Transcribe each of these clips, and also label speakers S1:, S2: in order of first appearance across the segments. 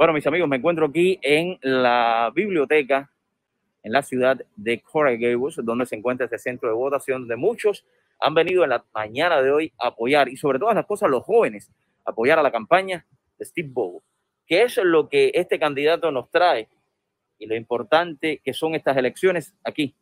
S1: Bueno, mis amigos, me encuentro aquí en la biblioteca en la ciudad de Coral Gables, donde se encuentra este centro de votación, donde muchos han venido en la mañana de hoy a apoyar y sobre todas las cosas los jóvenes, apoyar a la campaña de Steve Bobo, que es lo que este candidato nos trae y lo importante que son estas elecciones aquí.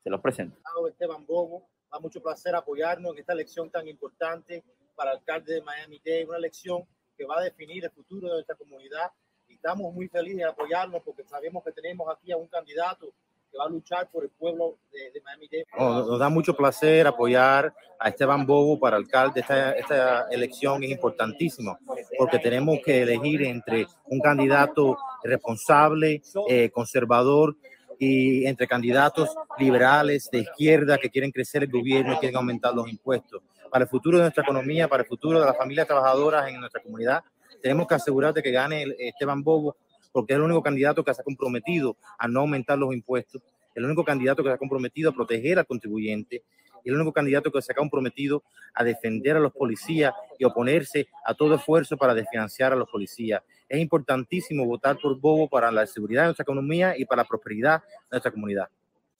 S1: Se los presento.
S2: Esteban Bobo, da mucho placer apoyarnos en esta elección tan importante para el alcalde de Miami-Dade, una elección que va a definir el futuro de nuestra comunidad y estamos muy felices de apoyarnos porque sabemos que tenemos aquí a un candidato que va a luchar por el pueblo de, de Miami-Dade.
S3: Oh, nos da mucho placer apoyar a Esteban Bobo para alcalde. Esta, esta elección es importantísima porque tenemos que elegir entre un candidato responsable, eh, conservador y entre candidatos liberales de izquierda que quieren crecer el gobierno y quieren aumentar los impuestos. Para el futuro de nuestra economía, para el futuro de las familias trabajadoras en nuestra comunidad, tenemos que asegurar de que gane Esteban Bobo porque es el único candidato que se ha comprometido a no aumentar los impuestos, el único candidato que se ha comprometido a proteger al contribuyente, el único candidato que se ha comprometido a defender a los policías y oponerse a todo esfuerzo para desfinanciar a los policías. Es importantísimo votar por Bobo para la seguridad de nuestra economía y para la prosperidad de nuestra comunidad.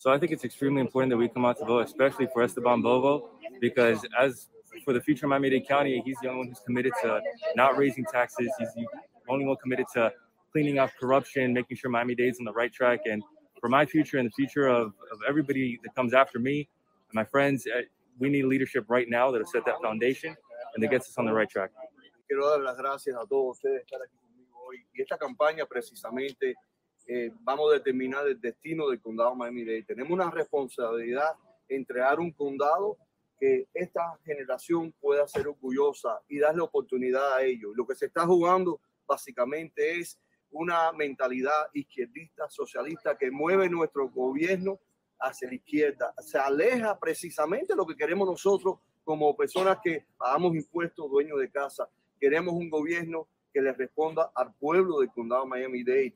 S4: So I think it's extremely important that we come out to vote, especially for Esteban Bobo, because as for the future of Miami-Dade County, he's the only one who's committed to not raising taxes. He's the only one committed to cleaning up corruption, making sure Miami-Dade's on the right track. And for my future and the future of, of everybody that comes after me and my friends, eh, we need leadership right now that'll set that foundation and that gets us on the right track.
S5: Quiero dar las gracias a todos ustedes estar aquí conmigo hoy. Y esta campaña precisamente eh, vamos a determinar el destino del condado Miami-Dade. Tenemos una responsabilidad en crear un condado que esta generación pueda ser orgullosa y darle oportunidad a ellos. Lo que se está jugando básicamente es una mentalidad izquierdista, socialista, que mueve nuestro gobierno hacia la izquierda. Se aleja precisamente lo que queremos nosotros como personas que pagamos impuestos, dueños de casa. Queremos un gobierno que le responda al pueblo del condado Miami-Dade.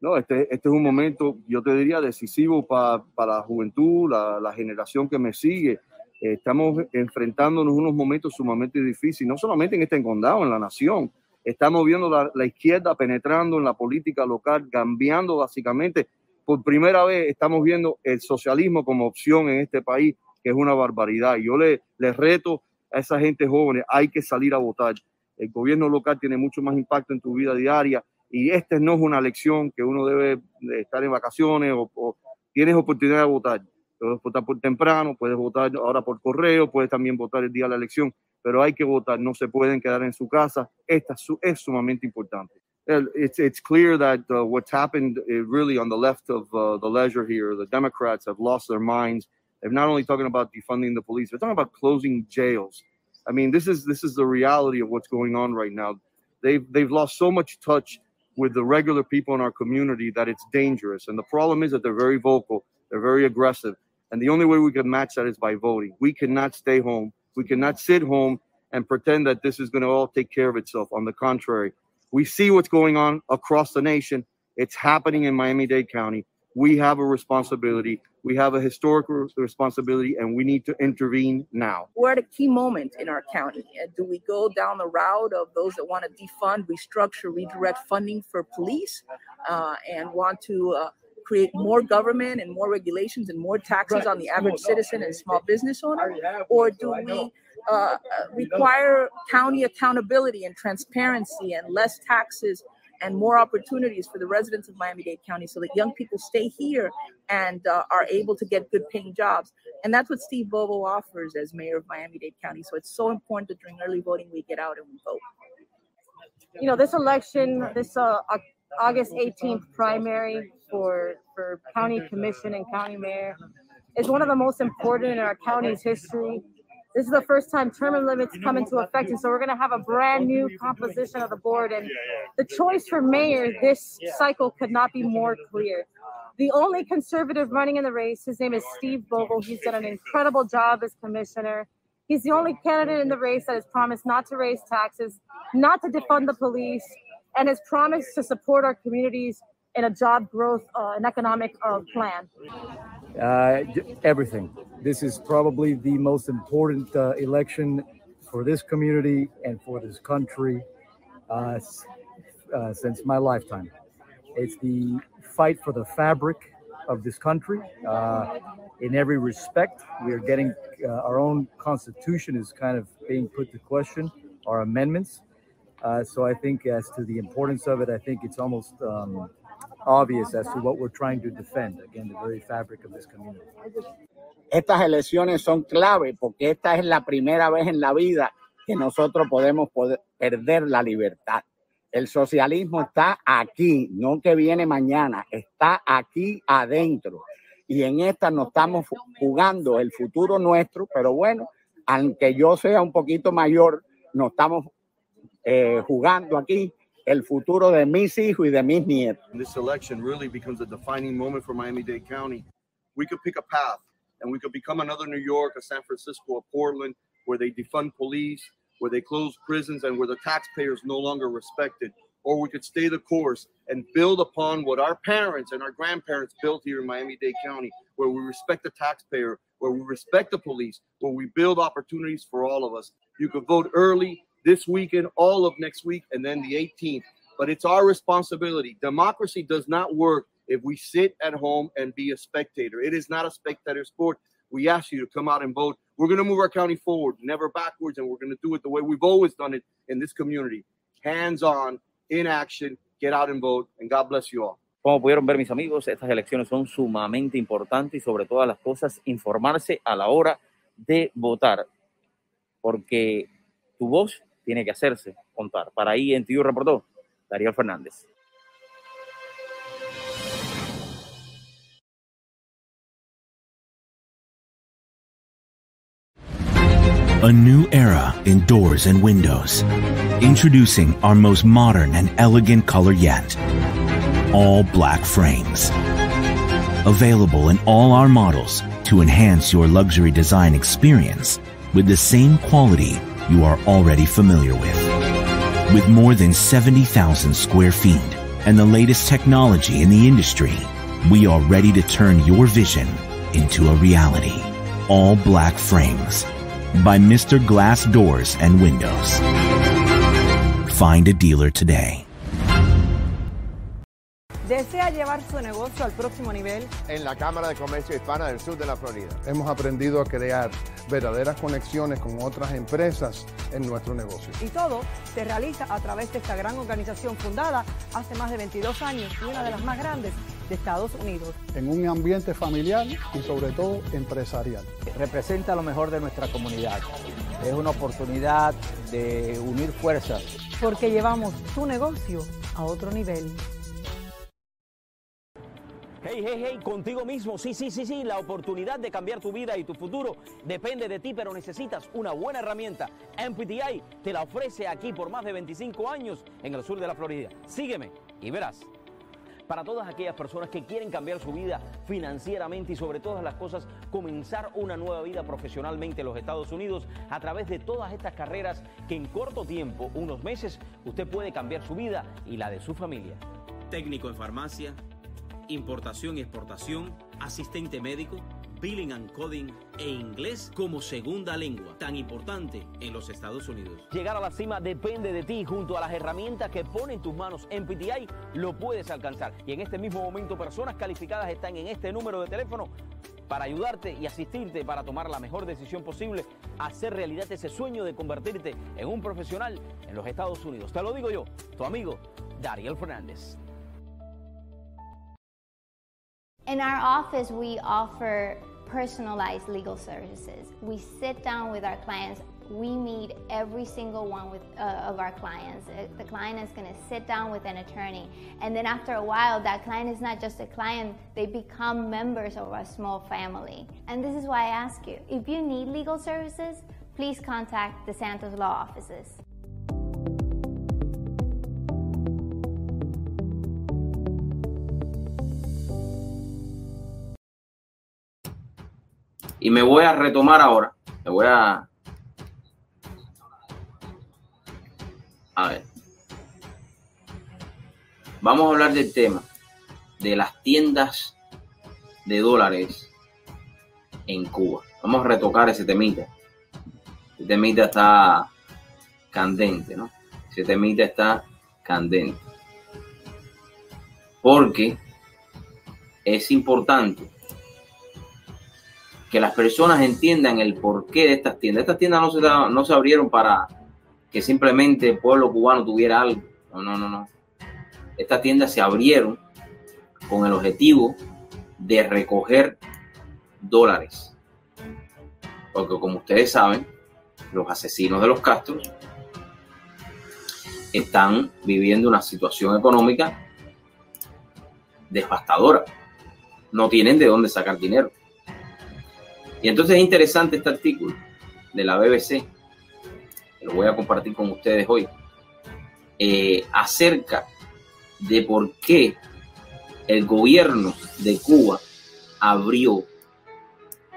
S5: No, este, este es un momento, yo te diría, decisivo para, para la juventud, la, la generación que me sigue. estamos enfrentándonos unos momentos sumamente difíciles, no solamente en este condado, en la nación. Estamos viendo la, la, izquierda penetrando en la política local, cambiando básicamente. Por primera vez estamos viendo el socialismo como opción en este país, que es una barbaridad. Yo le, le reto a esa gente joven, hay que salir a votar. El gobierno local tiene mucho más impacto en tu vida diaria y esta no es una elección que uno debe estar en vacaciones o, o tienes oportunidad de votar. Puedes votar por temprano, puedes votar ahora por correo, puedes también votar el día de la elección pero hay que votar, no se pueden quedar en su casa. Esta es sumamente importante. It's, it's clear that uh, what's happened uh, really on the left of uh, the ledger here, the Democrats have lost their minds. They're not only talking about defunding the police, they're talking about closing jails. I mean, this is this is the reality of what's going on right now. They've they've lost so much touch with the regular people in our community that it's dangerous. And the problem is that they're very vocal, they're very aggressive, and the only way we can match that is by voting. We cannot stay home we cannot sit home and pretend that this is going to all take care of itself. On the contrary, we see what's going on across the nation. It's happening in Miami Dade County. We have a responsibility. We have a historical responsibility, and we need to intervene now.
S6: We're at a key moment in our county. Do we go down the route of those that want to defund, restructure, redirect funding for police, uh, and want to uh, create more government and more regulations and more taxes on the average citizen and small business owner? Or do we uh, require county accountability and transparency and less taxes and more opportunities for the residents of Miami-Dade County so that young people stay here and uh, are able to get good paying jobs. And that's what Steve Bobo offers as mayor of Miami-Dade County. So it's so important that during early voting we get out and we vote.
S7: You know, this election, this uh, August 18th primary for, for county commission and county mayor is one of the most important in our county's history. This is the first time term limits come into effect, and so we're going to have a brand new composition of the board. And the choice for mayor this cycle could not be more clear. The only conservative running in the race, his name is Steve Bogle. He's done an incredible job as commissioner. He's the only candidate in the race that has promised not to raise taxes, not to defund the police, and has promised to support our communities in a job growth uh, and economic uh, plan?
S8: Uh, everything. This is probably the most important uh, election for this community and for this country. Uh, uh, since my lifetime. It's the fight for the fabric of this country uh, in every respect. We are getting uh, our own constitution is kind of being put to question, our amendments. Uh, so I think as to the importance of it, I think it's almost um, obvious as to what we're trying to defend. Again, the very fabric of this community.
S9: Estas elecciones son clave porque esta es la primera vez en la vida que nosotros podemos poder perder la libertad. El socialismo está aquí, no que viene mañana, está aquí adentro. Y en esta nos estamos jugando el futuro nuestro, pero bueno, aunque yo sea un poquito mayor, nos estamos eh, jugando aquí el futuro de mis hijos y de mis nietos.
S5: This election really becomes a defining moment for Miami-Dade County. We could pick a path and we could become another New York, a San Francisco, a Portland, where they defund police, where they close prisons, and where the taxpayers no longer respected. Or we could stay the course and build upon what our parents and our grandparents built here in Miami-Dade County, where we respect the taxpayer, where we respect the police, where we build opportunities for all of us. You could vote early this weekend, all of next week, and then the 18th. But it's our responsibility. Democracy does not work if we sit at home and be a spectator. It is not a spectator sport. We ask you to come out and vote. We're going to move our county forward, never backwards, and we're going to do it the way we've always done it in this community. Hands on, in action, get out and vote, and God bless you all.
S10: Como pudieron ver mis amigos, estas elecciones son sumamente importantes y sobre todas las cosas informarse a la hora de votar, porque tu voz tiene que hacerse contar. Para ahí en reportó Darío Fernández.
S11: A new era in doors and windows. Introducing our most modern and elegant color yet. All black frames. Available in all our models to enhance your luxury design experience with the same quality you are already familiar with. With more than 70,000 square feet and the latest technology in the industry, we are ready to turn your vision into a reality. All black frames by Mr. Glass Doors and Windows. Find a dealer today.
S12: ¿Desea llevar su negocio al próximo nivel?
S13: En la Cámara de Comercio Hispana del Sur de la Florida.
S14: Hemos aprendido a crear verdaderas conexiones con otras empresas en nuestro negocio.
S12: Y todo se realiza a través de esta gran organización fundada hace más de 22 años y una de las más grandes de Estados Unidos.
S14: En un ambiente familiar y sobre todo empresarial.
S15: Representa lo mejor de nuestra comunidad. Es una oportunidad de unir fuerzas.
S12: Porque llevamos tu negocio a otro nivel.
S16: Hey, hey, hey, contigo mismo. Sí, sí, sí, sí. La oportunidad de cambiar tu vida y tu futuro depende de ti, pero necesitas una buena herramienta. MPTI te la ofrece aquí por más de 25 años en el sur de la Florida. Sígueme y verás. Para todas aquellas personas que quieren cambiar su vida financieramente y sobre todas las cosas comenzar una nueva vida profesionalmente en los Estados Unidos a través de todas estas carreras que en corto tiempo, unos meses, usted puede cambiar su vida y la de su familia.
S17: Técnico en farmacia, importación y exportación, asistente médico, billing and coding e inglés como segunda lengua, tan importante en los Estados Unidos.
S16: Llegar a la cima depende de ti. Junto a las herramientas que pone en tus manos en PTI, lo puedes alcanzar. Y en este mismo momento, personas calificadas están en este número de teléfono para ayudarte y asistirte para tomar la mejor decisión posible, hacer realidad ese sueño de convertirte en un profesional en los Estados Unidos. Te lo digo yo, tu amigo Dariel Fernández.
S18: In our office, we offer personalized legal services. We sit down with our clients. We meet every single one with, uh, of our clients. Uh, the client is going to sit down with an attorney. And then after a while, that client is not just a client, they become members of our small family. And this is why I ask you if you need legal services, please contact the Santos Law offices.
S10: Y me voy a retomar ahora. Me voy a. A ver. Vamos a hablar del tema de las tiendas de dólares en Cuba. Vamos a retocar ese temita. Ese temita está candente, ¿no? Ese temita está candente.
S16: porque es importante que las personas entiendan el porqué de estas tiendas. Estas tiendas no se, no se abrieron para que simplemente el pueblo cubano tuviera algo. No, no, no, no. Estas tiendas se abrieron con el objetivo de recoger dólares. Porque como ustedes saben, los asesinos de los Castros están viviendo una situación económica devastadora. No tienen de dónde sacar dinero. Y entonces es interesante este artículo de la BBC, lo voy a compartir con ustedes hoy, eh, acerca de por qué el gobierno de Cuba abrió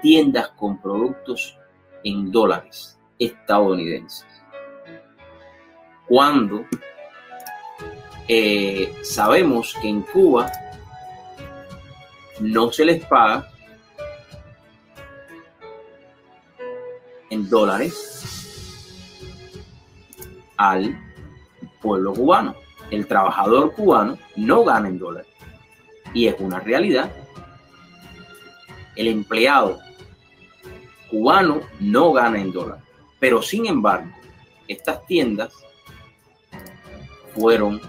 S16: tiendas con productos en dólares estadounidenses. Cuando eh, sabemos que en Cuba no se les paga en dólares al pueblo cubano. El trabajador cubano no gana en dólares. Y es una realidad. El empleado cubano no gana en dólares. Pero sin embargo, estas tiendas fueron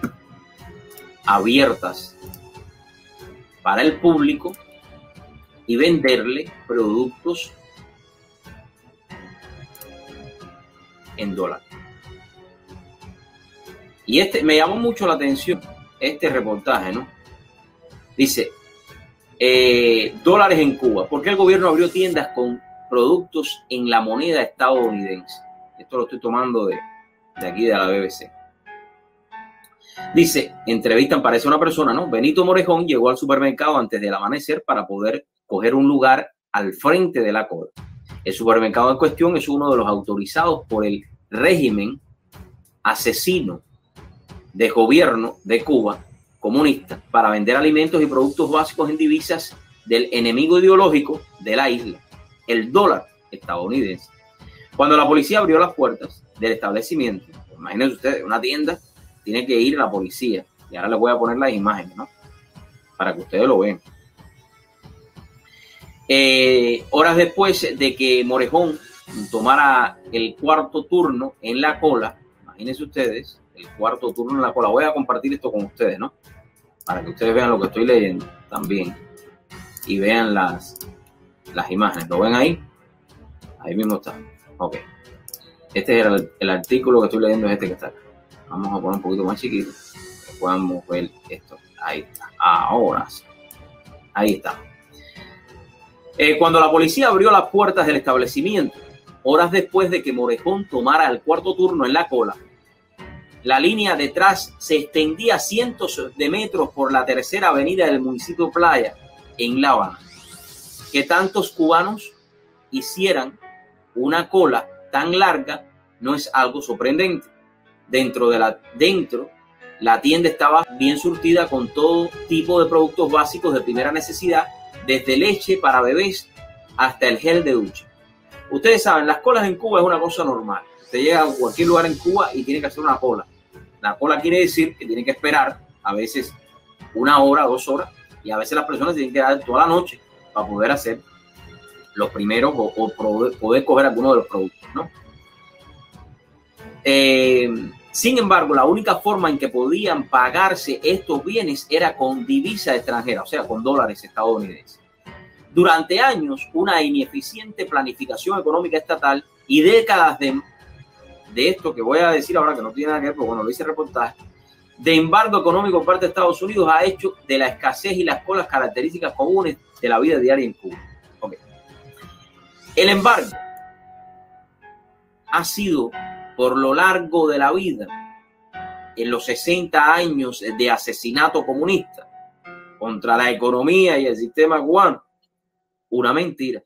S16: abiertas para el público y venderle productos en dólares. Y este me llamó mucho la atención este reportaje, ¿no? Dice, eh, dólares en Cuba. ¿Por qué el gobierno abrió tiendas con productos en la moneda estadounidense? Esto lo estoy tomando de, de aquí de la BBC. Dice, entrevistan, parece una persona, ¿no? Benito Morejón llegó al supermercado antes del amanecer para poder coger un lugar al frente de la cola. El supermercado en cuestión es uno de los autorizados por el régimen asesino de gobierno de Cuba comunista para vender alimentos y productos básicos en divisas del enemigo ideológico de la isla, el dólar estadounidense. Cuando la policía abrió las puertas del establecimiento, imagínense ustedes, una tienda, tiene que ir la policía. Y ahora les voy a poner las imágenes, ¿no? Para que ustedes lo vean. Eh, horas después de que Morejón tomara el cuarto turno en la cola, imagínense ustedes, el cuarto turno en la cola. Voy a compartir esto con ustedes, ¿no? Para que ustedes vean lo que estoy leyendo también y vean las, las imágenes. ¿Lo ven ahí? Ahí mismo está. Ok. Este era el, el artículo que estoy leyendo, es este que está acá. Vamos a poner un poquito más chiquito. Que podamos ver esto. Ahí está. Ahora sí. Ahí está. Eh, cuando la policía abrió las puertas del establecimiento, horas después de que Morejón tomara el cuarto turno en la cola, la línea detrás se extendía cientos de metros por la tercera avenida del municipio Playa, en La Habana. Que tantos cubanos hicieran una cola tan larga no es algo sorprendente. Dentro de la, dentro, la tienda estaba bien surtida con todo tipo de productos básicos de primera necesidad, desde leche para bebés hasta el gel de ducha. Ustedes saben, las colas en Cuba es una cosa normal. Usted llega a cualquier lugar en Cuba y tiene que hacer una cola. La cola quiere decir que tiene que esperar a veces una hora, dos horas, y a veces las personas tienen que dar toda la noche para poder hacer los primeros o, poder, poder coger alguno de los productos, ¿no? Eh, sin embargo, la única forma en que podían pagarse estos bienes era con divisa extranjera, o sea, con dólares estadounidenses. Durante años, una ineficiente planificación económica estatal y décadas de, de esto que voy a decir ahora, que no tiene nada que ver, pero bueno, lo hice reportaje, de embargo económico por parte de Estados Unidos ha hecho de la escasez y las colas características comunes de la vida diaria en Cuba. Okay. El embargo ha sido por lo largo de la vida, en los 60 años de asesinato comunista contra la economía y el sistema cubano, una mentira.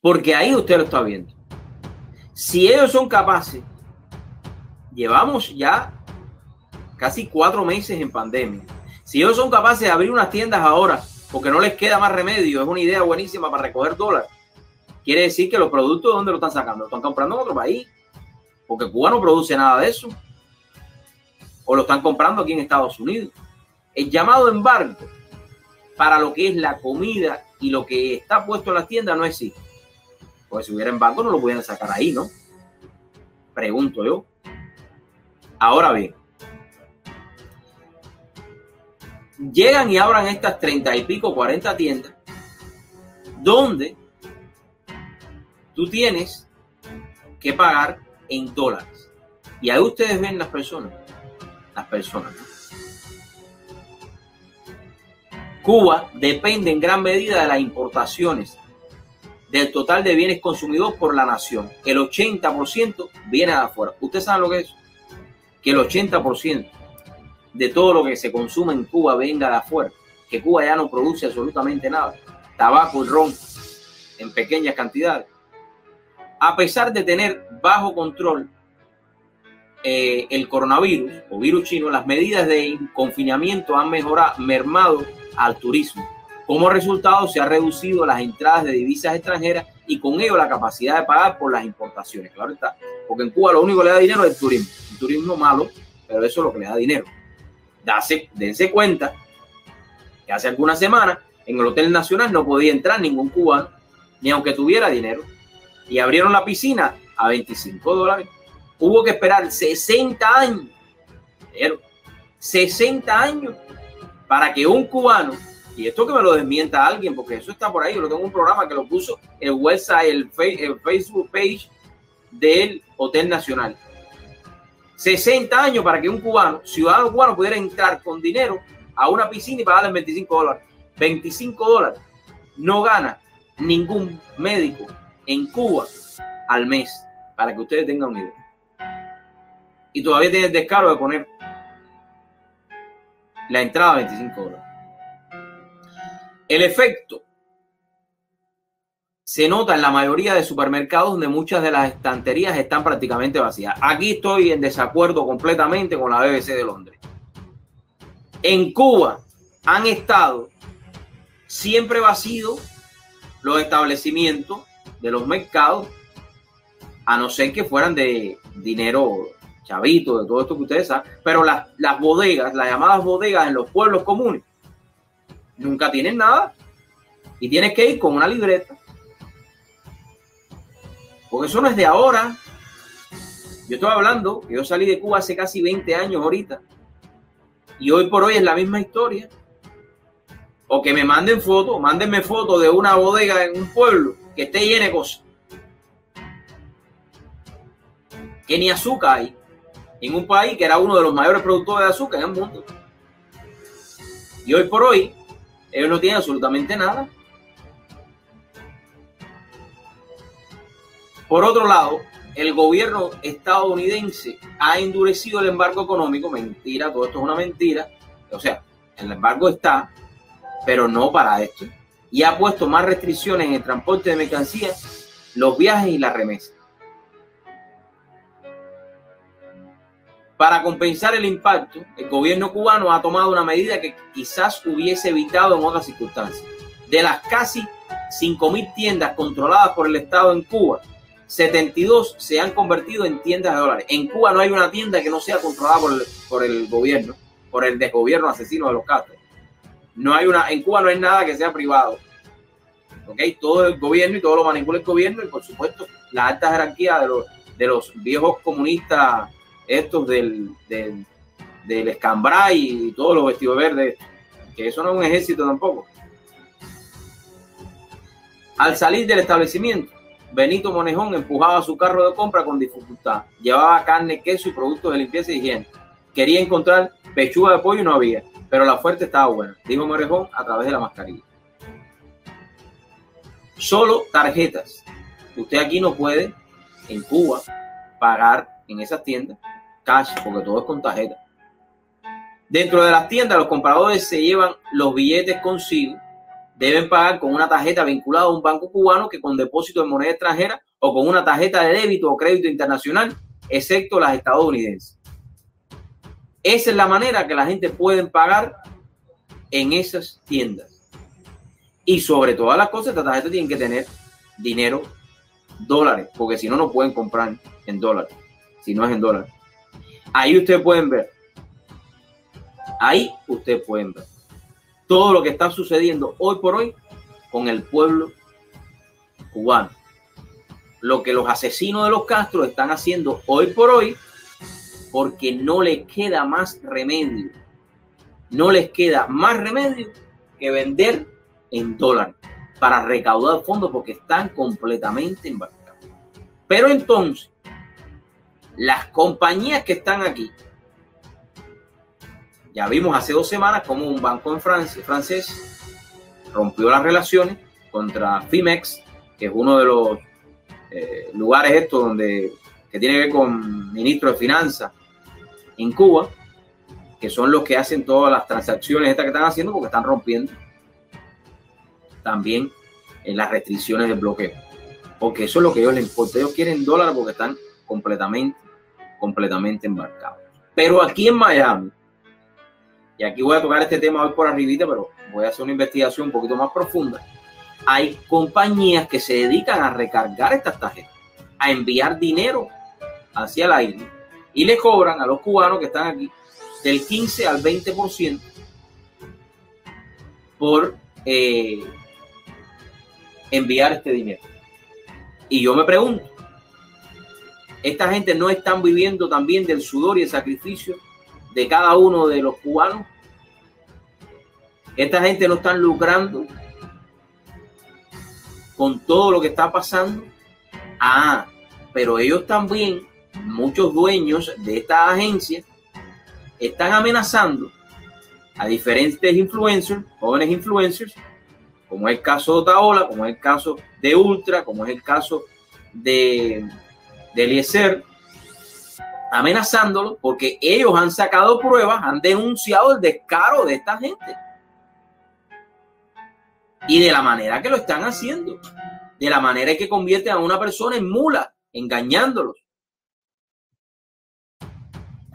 S16: Porque ahí usted lo está viendo. Si ellos son capaces, llevamos ya casi cuatro meses en pandemia. Si ellos son capaces de abrir unas tiendas ahora, porque no les queda más remedio, es una idea buenísima para recoger dólares. Quiere decir que los productos, ¿dónde lo están sacando? Lo están comprando en otro país. Porque Cuba no produce nada de eso. O lo están comprando aquí en Estados Unidos. El llamado embargo para lo que es la comida y lo que está puesto en las tiendas no existe. Pues si hubiera embargo no lo pudieran sacar ahí, ¿no? Pregunto yo. Ahora bien, llegan y abran estas treinta y pico, 40 tiendas, donde tú tienes que pagar en dólares. Y ahí ustedes ven las personas, las personas. Cuba depende en gran medida de las importaciones del total de bienes consumidos por la nación. El 80% viene de afuera. ¿Usted sabe lo que es? Que el 80% de todo lo que se consume en Cuba venga de afuera. Que Cuba ya no produce absolutamente nada. Tabaco y ron en pequeñas cantidades. A pesar de tener bajo control eh, el coronavirus o virus chino, las medidas de confinamiento han mejorado, mermado al turismo. Como resultado, se ha reducido las entradas de divisas extranjeras y con ello la capacidad de pagar por las importaciones. Claro está, porque en Cuba lo único que le da dinero es el turismo. Un turismo malo, pero eso es lo que le da dinero. Dase, dense cuenta que hace algunas semanas en el Hotel Nacional no podía entrar ningún cubano, ni aunque tuviera dinero. Y abrieron la piscina a 25 dólares. Hubo que esperar 60 años, pero 60 años para que un cubano, y esto que me lo desmienta alguien, porque eso está por ahí, yo lo tengo un programa que lo puso el website, el, el Facebook page del Hotel Nacional. 60 años para que un cubano, ciudadano cubano, pudiera entrar con dinero a una piscina y pagarle 25 dólares. 25 dólares. No gana ningún médico en Cuba al mes, para que ustedes tengan una idea. Y todavía tiene el descaro de poner la entrada a 25 dólares. El efecto se nota en la mayoría de supermercados donde muchas de las estanterías están prácticamente vacías. Aquí estoy en desacuerdo completamente con la BBC de Londres. En Cuba han estado siempre vacíos los establecimientos de los mercados, a no ser que fueran de dinero chavito, de todo esto que ustedes saben, pero las, las bodegas, las llamadas bodegas en los pueblos comunes, nunca tienen nada y tienes que ir con una libreta porque eso no es de ahora. Yo estoy hablando, yo salí de Cuba hace casi 20 años ahorita. Y hoy por hoy es la misma historia. O que me manden fotos, mándenme fotos de una bodega en un pueblo que esté llena de cosas. Que ni azúcar hay. En un país que era uno de los mayores productores de azúcar en el mundo. Y hoy por hoy, ellos no tienen absolutamente nada. Por otro lado, el gobierno estadounidense ha endurecido el embargo económico. Mentira, todo esto es una mentira. O sea, el embargo está, pero no para esto. Y ha puesto más restricciones en el transporte de mercancías, los viajes y la remesa. Para compensar el impacto, el gobierno cubano ha tomado una medida que quizás hubiese evitado en otras circunstancias. De las casi 5.000 tiendas controladas por el Estado en Cuba, 72 se han convertido en tiendas de dólares. En Cuba no hay una tienda que no sea controlada por el, gobierno, por el desgobierno asesino de los catos. No hay una, en Cuba no hay nada que sea privado. Todo el gobierno y todo lo manipula el gobierno y por supuesto la alta jerarquía de los, de los viejos comunistas, estos del, del, del escambray y todos los vestidos verdes, que eso no es un ejército tampoco. Al salir del establecimiento, Benito Monejón empujaba su carro de compra con dificultad. Llevaba carne, queso y productos de limpieza y higiene. Quería encontrar pechuga de pollo y no había, pero la fuerte estaba buena, dijo Monejón a través de la mascarilla. Solo tarjetas. Usted aquí no puede, en Cuba, pagar en esas tiendas cash, porque todo es con tarjeta. Dentro de las tiendas, los compradores se llevan los billetes consigo deben pagar con una tarjeta vinculada a un banco cubano que con depósito de moneda extranjera o con una tarjeta de débito o crédito internacional, excepto las estadounidenses. Esa es la manera que la gente puede pagar en esas tiendas. Y sobre todas las cosas, esta tarjeta tiene que tener dinero, dólares, porque si no, no pueden comprar en dólares, si no es en dólares. Ahí ustedes pueden ver Ahí ustedes pueden ver todo lo que está sucediendo hoy por hoy con el pueblo cubano. Lo que los asesinos de los Castro están haciendo hoy por hoy porque no les queda más remedio. No les queda más remedio que vender en dólares para recaudar fondos porque están completamente embarcados. Pero entonces, las compañías que están aquí, ya vimos hace dos semanas como un banco en Francia, francés, rompió las relaciones contra Fimex, que es uno de los eh, lugares estos donde que tiene que ver con ministro de Finanzas en Cuba, que son los que hacen todas las transacciones estas que están haciendo porque están rompiendo también en las restricciones del bloqueo. Porque eso es lo que ellos les importa. Ellos quieren dólares porque están completamente, completamente embarcados. Pero aquí en Miami, y aquí voy a tocar este tema hoy por arribita, pero voy a hacer una investigación un poquito más profunda. Hay compañías que se dedican a recargar estas tarjetas, a enviar dinero hacia la isla y le cobran a los cubanos que están aquí del 15 al 20% por eh, enviar este dinero. Y yo me pregunto, ¿esta gente no están viviendo también del sudor y el sacrificio de cada uno de los cubanos? ¿Esta gente no están lucrando con todo lo que está pasando? Ah, pero ellos también, muchos dueños de esta agencia, están amenazando a diferentes influencers, jóvenes influencers, como es el caso de Otaola, como es el caso de Ultra, como es el caso de, de Eliezer, amenazándolo porque ellos han sacado pruebas, han denunciado el descaro de esta gente. Y de la manera que lo están haciendo, de la manera que convierten a una persona en mula, engañándolos.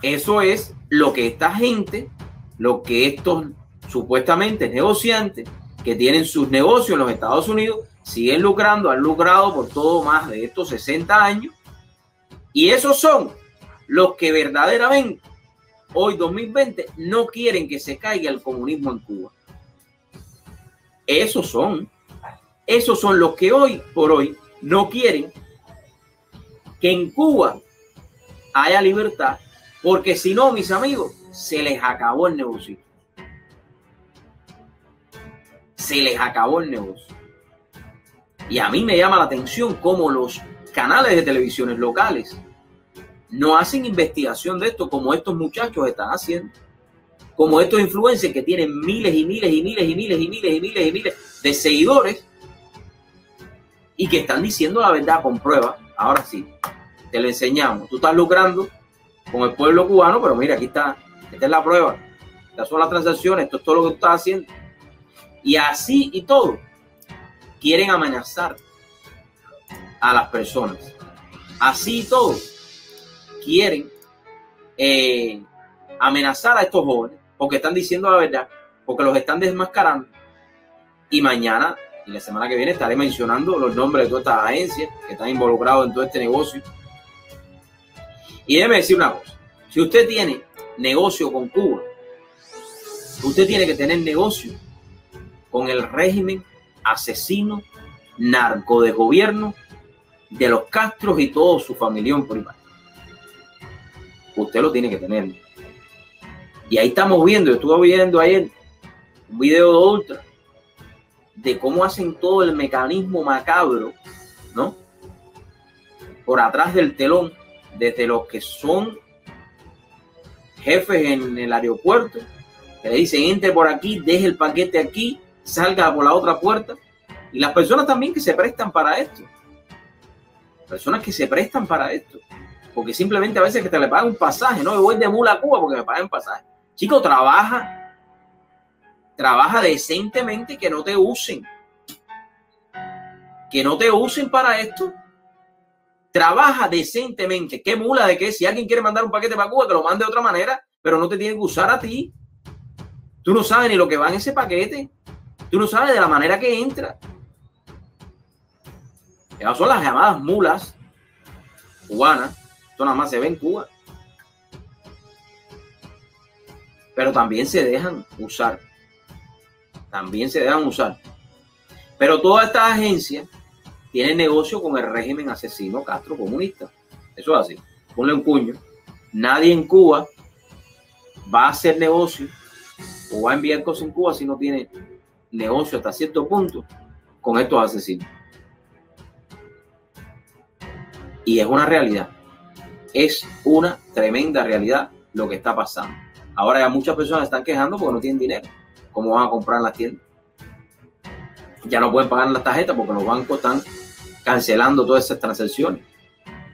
S16: Eso es lo que esta gente, lo que estos supuestamente negociantes que tienen sus negocios en los Estados Unidos, siguen lucrando, han lucrado por todo más de estos 60 años. Y esos son los que verdaderamente hoy 2020 no quieren que se caiga el comunismo en Cuba. Esos son, esos son los que hoy por hoy no quieren que en Cuba haya libertad, porque si no, mis amigos, se les acabó el negocio. Se les acabó el negocio. Y a mí me llama la atención cómo los canales de televisiones locales no hacen investigación de esto como estos muchachos están haciendo. Como estos influencers que tienen miles y miles y miles y miles y miles y miles y miles de seguidores y que están diciendo la verdad con pruebas. Ahora sí, te lo enseñamos. Tú estás lucrando con el pueblo cubano, pero mira, aquí está, esta es la prueba. Estas son las transacciones, esto es todo lo que tú estás haciendo. Y así y todo, quieren amenazar a las personas. Así y todo, quieren eh, amenazar a estos jóvenes porque están diciendo la verdad, porque los están desmascarando. Y mañana y la semana que viene estaré mencionando los nombres de todas estas agencias que están involucrados en todo este negocio. Y déjeme decir una cosa, si usted tiene negocio con Cuba, usted tiene que tener negocio con el régimen asesino, narco de gobierno de los Castros y todo su familión privada. Usted lo tiene que tener. Y ahí estamos viendo, yo estuve viendo ayer un video de Ultra de cómo hacen todo el mecanismo macabro, ¿no? Por atrás del telón, desde los que son jefes en el aeropuerto, que le dicen entre por aquí, deje el paquete aquí, salga por la otra puerta. Y las personas también que se prestan para esto. Personas que se prestan para esto. Porque simplemente a veces que te le pagan un pasaje, ¿no? Yo voy de mula a Cuba porque me pagan pasaje. Chico, trabaja. Trabaja decentemente que no te usen. Que no te usen para esto. Trabaja decentemente. ¿Qué mula de qué? Si alguien quiere mandar un paquete para Cuba, que lo mande de otra manera, pero no te tiene que usar a ti. Tú no sabes ni lo que va en ese paquete. Tú no sabes de la manera que entra. Esas son las llamadas mulas cubanas. Esto nada más se ve en Cuba. pero también se dejan usar. También se dejan usar. Pero toda esta agencia tiene negocio con el régimen asesino Castro comunista. Eso es así. Ponle un cuño. Nadie en Cuba va a hacer negocio o va a enviar cosas en Cuba si no tiene negocio hasta cierto punto con estos asesinos. Y es una realidad. Es una tremenda realidad lo que está pasando. Ahora ya muchas personas están quejando porque no tienen dinero. ¿Cómo van a comprar en las tiendas? Ya no pueden pagar las tarjetas porque los bancos están cancelando todas esas transacciones.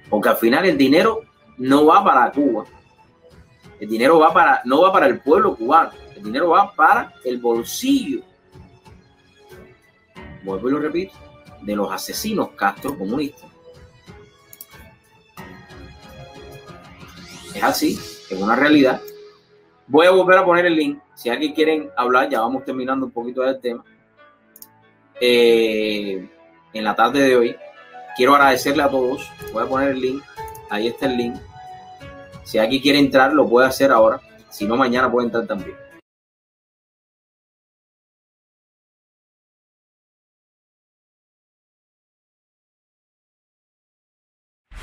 S16: Porque al final el dinero no va para Cuba. El dinero va para, no va para el pueblo cubano. El dinero va para el bolsillo. Vuelvo y lo repito. De los asesinos Castro comunistas. Es así, es una realidad. Voy a volver a poner el link. Si alguien quiere hablar, ya vamos terminando un poquito del tema. Eh, en la tarde de hoy. Quiero agradecerle a todos. Voy a poner el link. Ahí está el link. Si alguien quiere entrar, lo puede hacer ahora. Si no, mañana puede entrar también.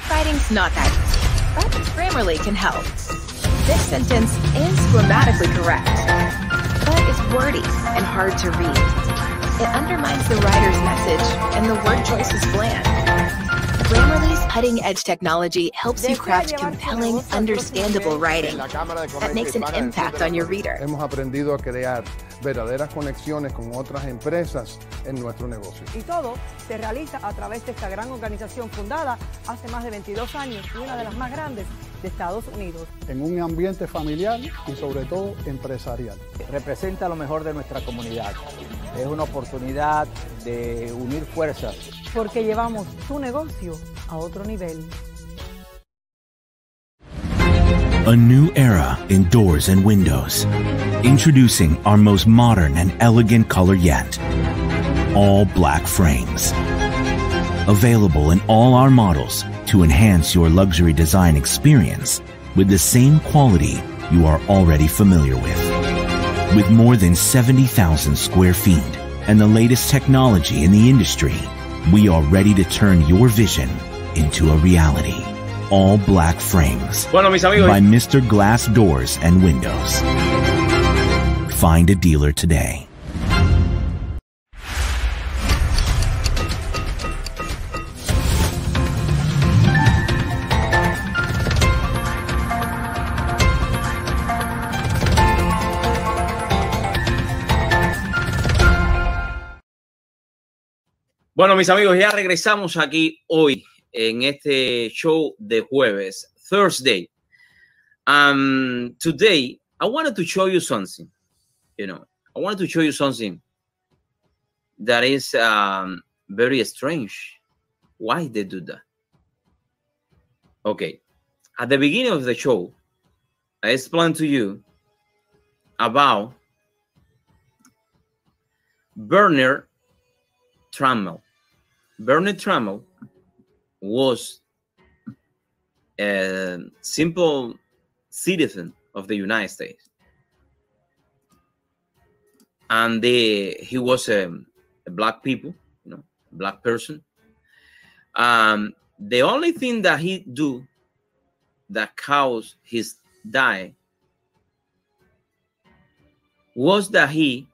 S19: Fighting's not that but Grammarly can help. This sentence is grammatically correct, but it's wordy and hard to read. It undermines the writer's message, and the word choice is bland. Grammarly's cutting edge technology helps you craft compelling, understandable writing that makes an impact on your reader.
S14: Hemos aprendido a crear verdaderas conexiones con otras empresas en nuestro negocio.
S12: Y todo se realiza a través de esta gran organización fundada hace más de 22 años y una de las más grandes de Estados Unidos.
S20: En un ambiente familiar y sobre todo empresarial.
S15: Representa lo mejor de nuestra comunidad. Es una oportunidad de unir fuerzas.
S12: Porque llevamos tu negocio a otro nivel.
S11: A new era in doors and windows. Introducing our most modern and elegant color yet. All black frames. Available in all our models to enhance your luxury design experience with the same quality you are already familiar with. With more than 70,000 square feet and the latest technology in the industry, we are ready to turn your vision into a reality. All black frames
S16: Bueno, mis amigos.
S11: by Mr. Glass Doors and Windows. Find a dealer today.
S16: Bueno, mis amigos, ya regresamos aquí hoy en este show de jueves, Thursday. Um, today, I wanted to show you something. You know, I wanted to show you something that is um, very strange. Why they do that? Okay, at the beginning of the show, I explained to you about Bernard Trammell. Bernard Trammell was a simple citizen of the United States. And the, he was a, a black people, you know, black person. Um, the only thing that he do that caused his die was that he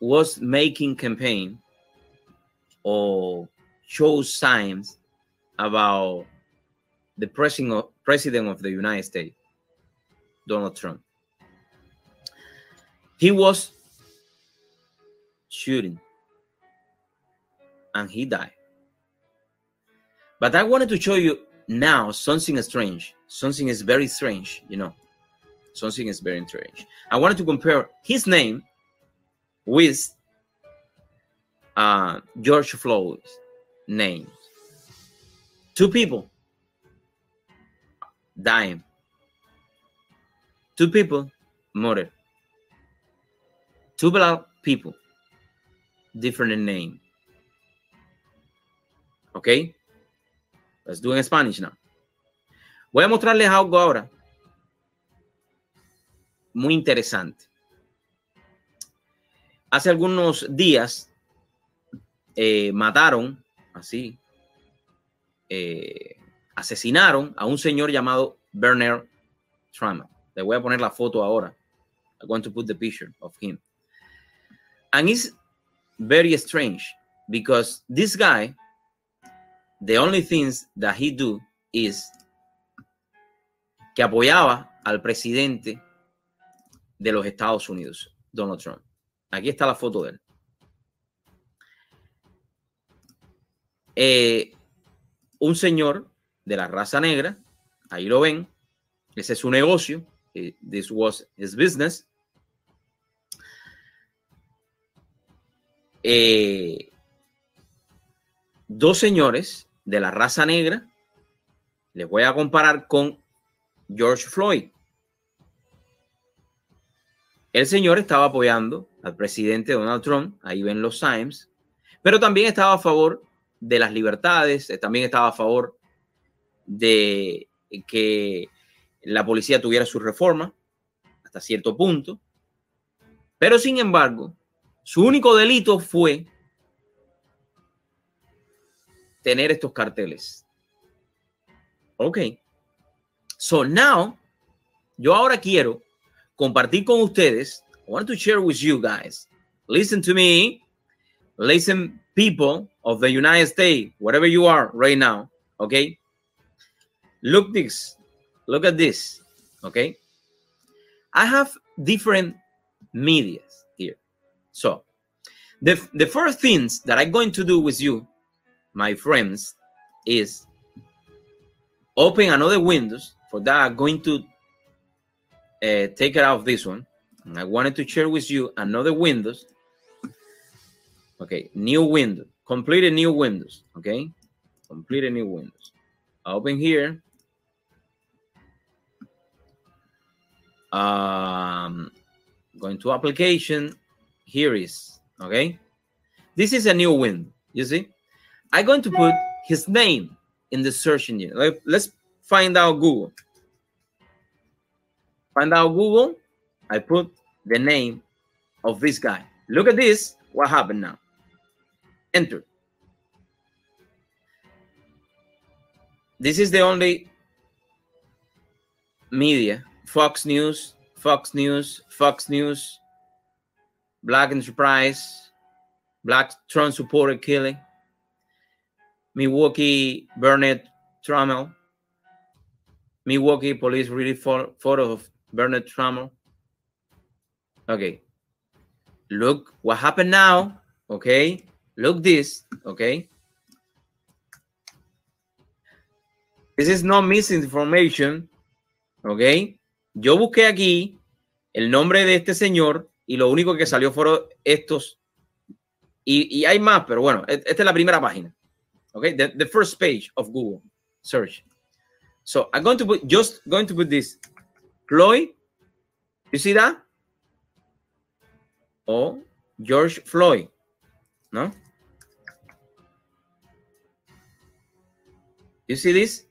S16: was making campaign or show signs about the president of the United States, Donald Trump. He was shooting and he died. But I wanted to show you now something strange. Something is very strange, you know. Something is very strange. I wanted to compare his name with uh, George Floyd's name. Two people dying. Two people murdered. Two black people, different name. Okay? Let's do it in Spanish now. Voy a mostrarles algo ahora muy interesante. Hace algunos días eh, mataron, así, eh, asesinaron a un señor llamado Bernard Trump. Le voy a poner la foto ahora. I'm going to put the picture of him. And it's very strange because this guy, the only things that he do is que apoyaba al presidente de los Estados Unidos, Donald Trump. Aquí está la foto de él. Eh, un señor de la raza negra, ahí lo ven, ese es su negocio, eh, this was his business. Eh, dos señores de la raza negra, les voy a comparar con George Floyd. El señor estaba apoyando al presidente Donald Trump, ahí ven los Times, pero también estaba a favor de las libertades, eh, también estaba a favor de que la policía tuviera su reforma hasta cierto punto, pero sin embargo, su único delito fue tener estos carteles. Ok. So now, yo ahora quiero compartir con ustedes. I want to share with you guys. Listen to me. Listen, people of the United States, wherever you are right now. Okay. Look this. Look at this. Okay. I have different medias here. So the, the first things that I'm going to do with you, my friends, is open another windows. For that, I'm going to uh, take it out of this one. And I wanted to share with you another windows. Okay, new window, complete a new windows. Okay, complete a new windows. I Open here. Um, going to application. Here is okay. This is a new window. You see, I'm going to put his name in the search engine. Let, let's find out Google. Find out Google. I put the name of this guy. Look at this. What happened now? Enter. This is the only media. Fox News, Fox News, Fox News, Black Enterprise, Black Trump supporter killing, Milwaukee Burnett Trammell, Milwaukee police release photo of Bernard Trammell. Okay. Look what happened now. Okay. Look this. Okay. This is not misinformation. Ok. Yo busqué aquí el nombre de este señor y lo único que salió fueron estos. Y, y hay más, pero bueno, esta es la primera página. Ok. The, the first page of Google search. So I'm going to put just going to put this. Floyd, you see that? Or George Floyd, no? You see this?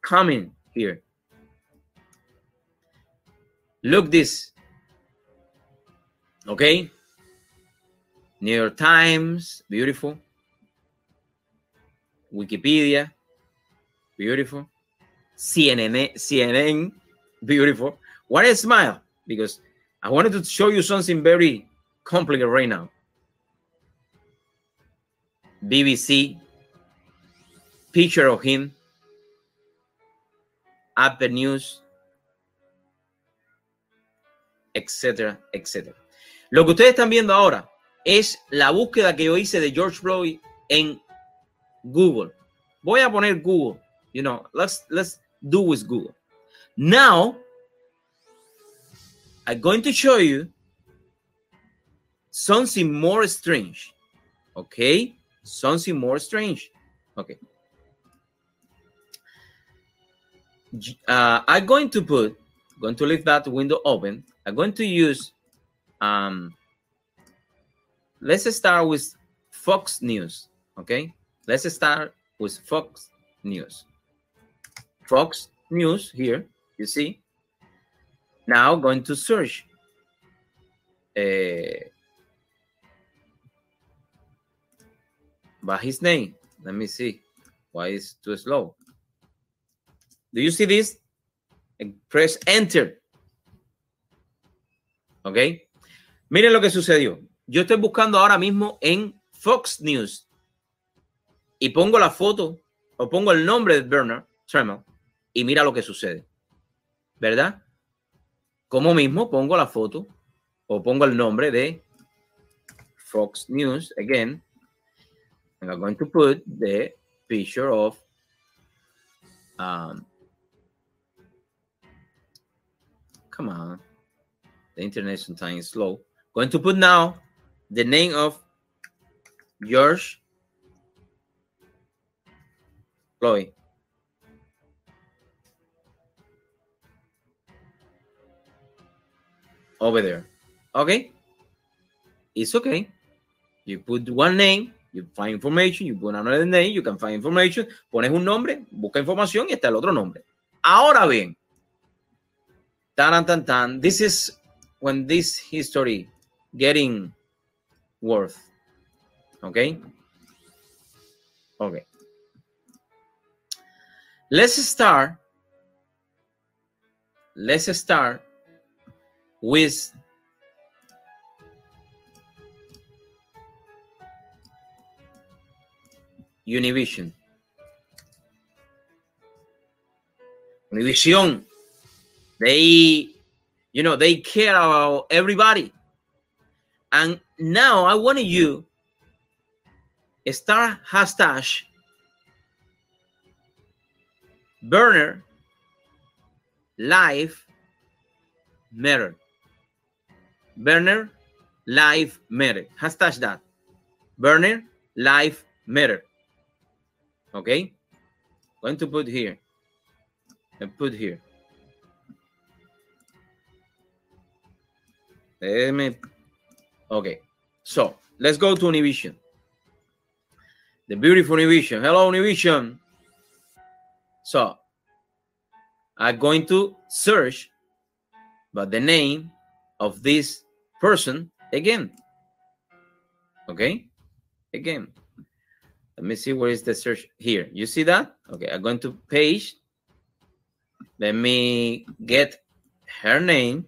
S16: Coming here. Look this. Okay. New York Times, beautiful. Wikipedia, beautiful. CNN, CNN, beautiful. Why I smile? Because I wanted to show you something very complicated right now. BBC, picture of him, Apple News, etcétera, etcétera. Lo que ustedes están viendo ahora es la búsqueda que yo hice de George Floyd en Google. Voy a poner Google. You know, let's let's do with Google. Now, I'm going to show you something more strange. Okay, something more strange. Okay. Uh, I'm going to put, going to leave that window open. I'm going to use, um, let's start with Fox News. Okay, let's start with Fox News. Fox News here, you see. Now going to search. Uh, by his name. Let me see. Why is too slow? Do you see this? And press enter. ¿Ok? Miren lo que sucedió. Yo estoy buscando ahora mismo en Fox News y pongo la foto o pongo el nombre de Bernard Tremel y mira lo que sucede. ¿Verdad? Como mismo pongo la foto o pongo el nombre de Fox News again. And I'm going to put the picture of um, come on. The internet sometimes is slow. Going to put now the name of George Floyd over there. Okay. It's okay. You put one name You find information, you put another name, you can find information. Pones un nombre, busca información y está el otro nombre. Ahora bien, tan, tan, tan, this is when this history getting worth. Okay? Okay. Let's start. Let's start with Univision. Univision. They, you know, they care about everybody. And now I want you start hashtag burner life matter. Burner life matter. Hashtag that. Burner life matter. Okay, going to put here and put here. Let me, okay, so let's go to Univision. The beautiful Univision. Hello, Univision. So I'm going to search but the name of this person again. Okay, again. Let me see where is the search here. You see that? Okay, I'm going to page. Let me get her name.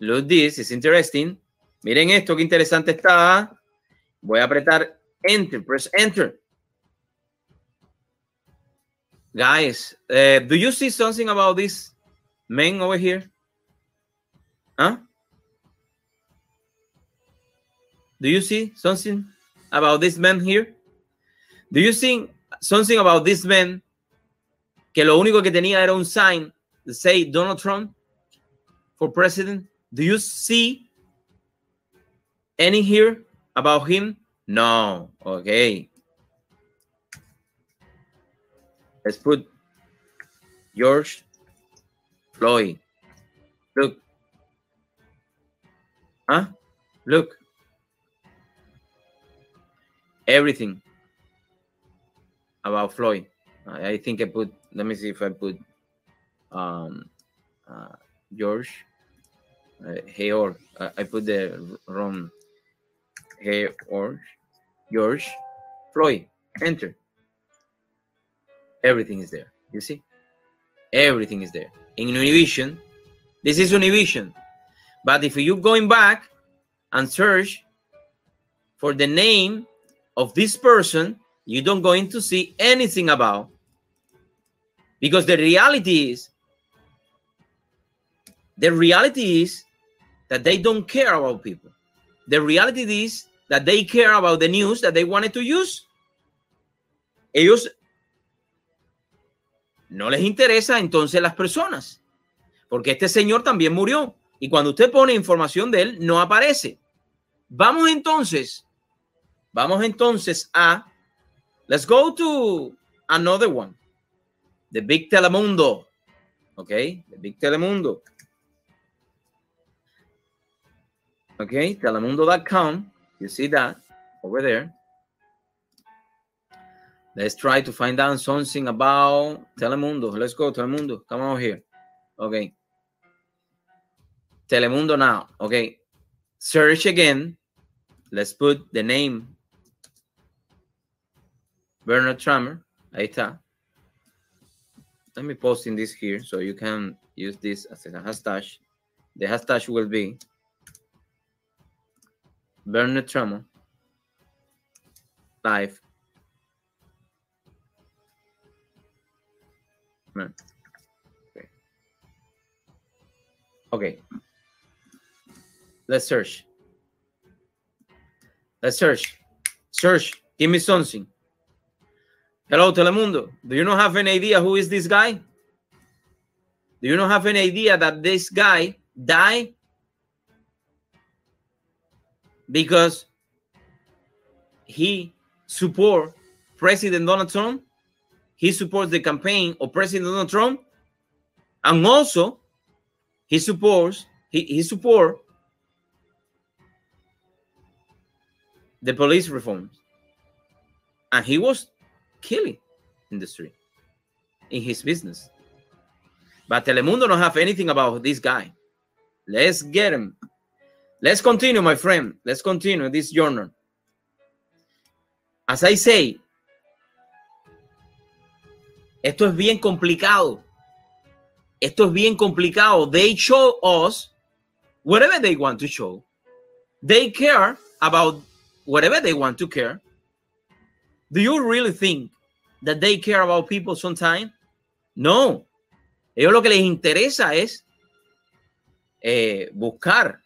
S16: Look this, is interesting. Miren esto, qué interesante está. Voy a apretar enter, press enter. Guys, uh, do you see something about this man over here? Huh? Do you see something? about this man here? Do you think something about this man que lo único que tenía era un sign to say Donald Trump for president? Do you see any here about him? No. Okay. Let's put George Floyd. Look. Huh? Look everything about Floyd. I, think I put. Let me see if I put um, uh, George uh, hey or uh, I put the wrong hey or George Floyd. Enter. Everything is there. You see, everything is there in Univision. This is Univision, but if you going back and search for the name of this person you don't going to see anything about because the reality is the reality is that they don't care about people the reality is that they care about the news that they wanted to use ellos no les interesa entonces las personas porque este señor también murió y cuando usted pone información de él no aparece vamos entonces Vamos entonces a, let's go to another one. The Big Telemundo. Okay, the Big Telemundo. Okay, telemundo.com. You see that over there. Let's try to find out something about Telemundo. Let's go, Telemundo. Come on here. Okay. Telemundo now. Okay. Search again. Let's put the name Bernard Trummer. Ahí está. Let me post in this here so you can use this as a hashtag. The hashtag will be Bernard Trummer live. Okay. okay. Let's search. Let's search. Search. Give me something. Hello, Telemundo. Do you not have any idea who is this guy? Do you not have any idea that this guy died because he support President Donald Trump? He supports the campaign of President Donald Trump, and also he supports he, he support the police reforms, and he was killing industry in his business. But Telemundo don't have anything about this guy. Let's get him. Let's continue, my friend. Let's continue this journal. As I say, esto es bien complicado. Esto es bien complicado. They show us whatever they want to show. They care about whatever they want to care. Do you really think that they care about people sometimes? No. Ellos lo que les interesa es eh, buscar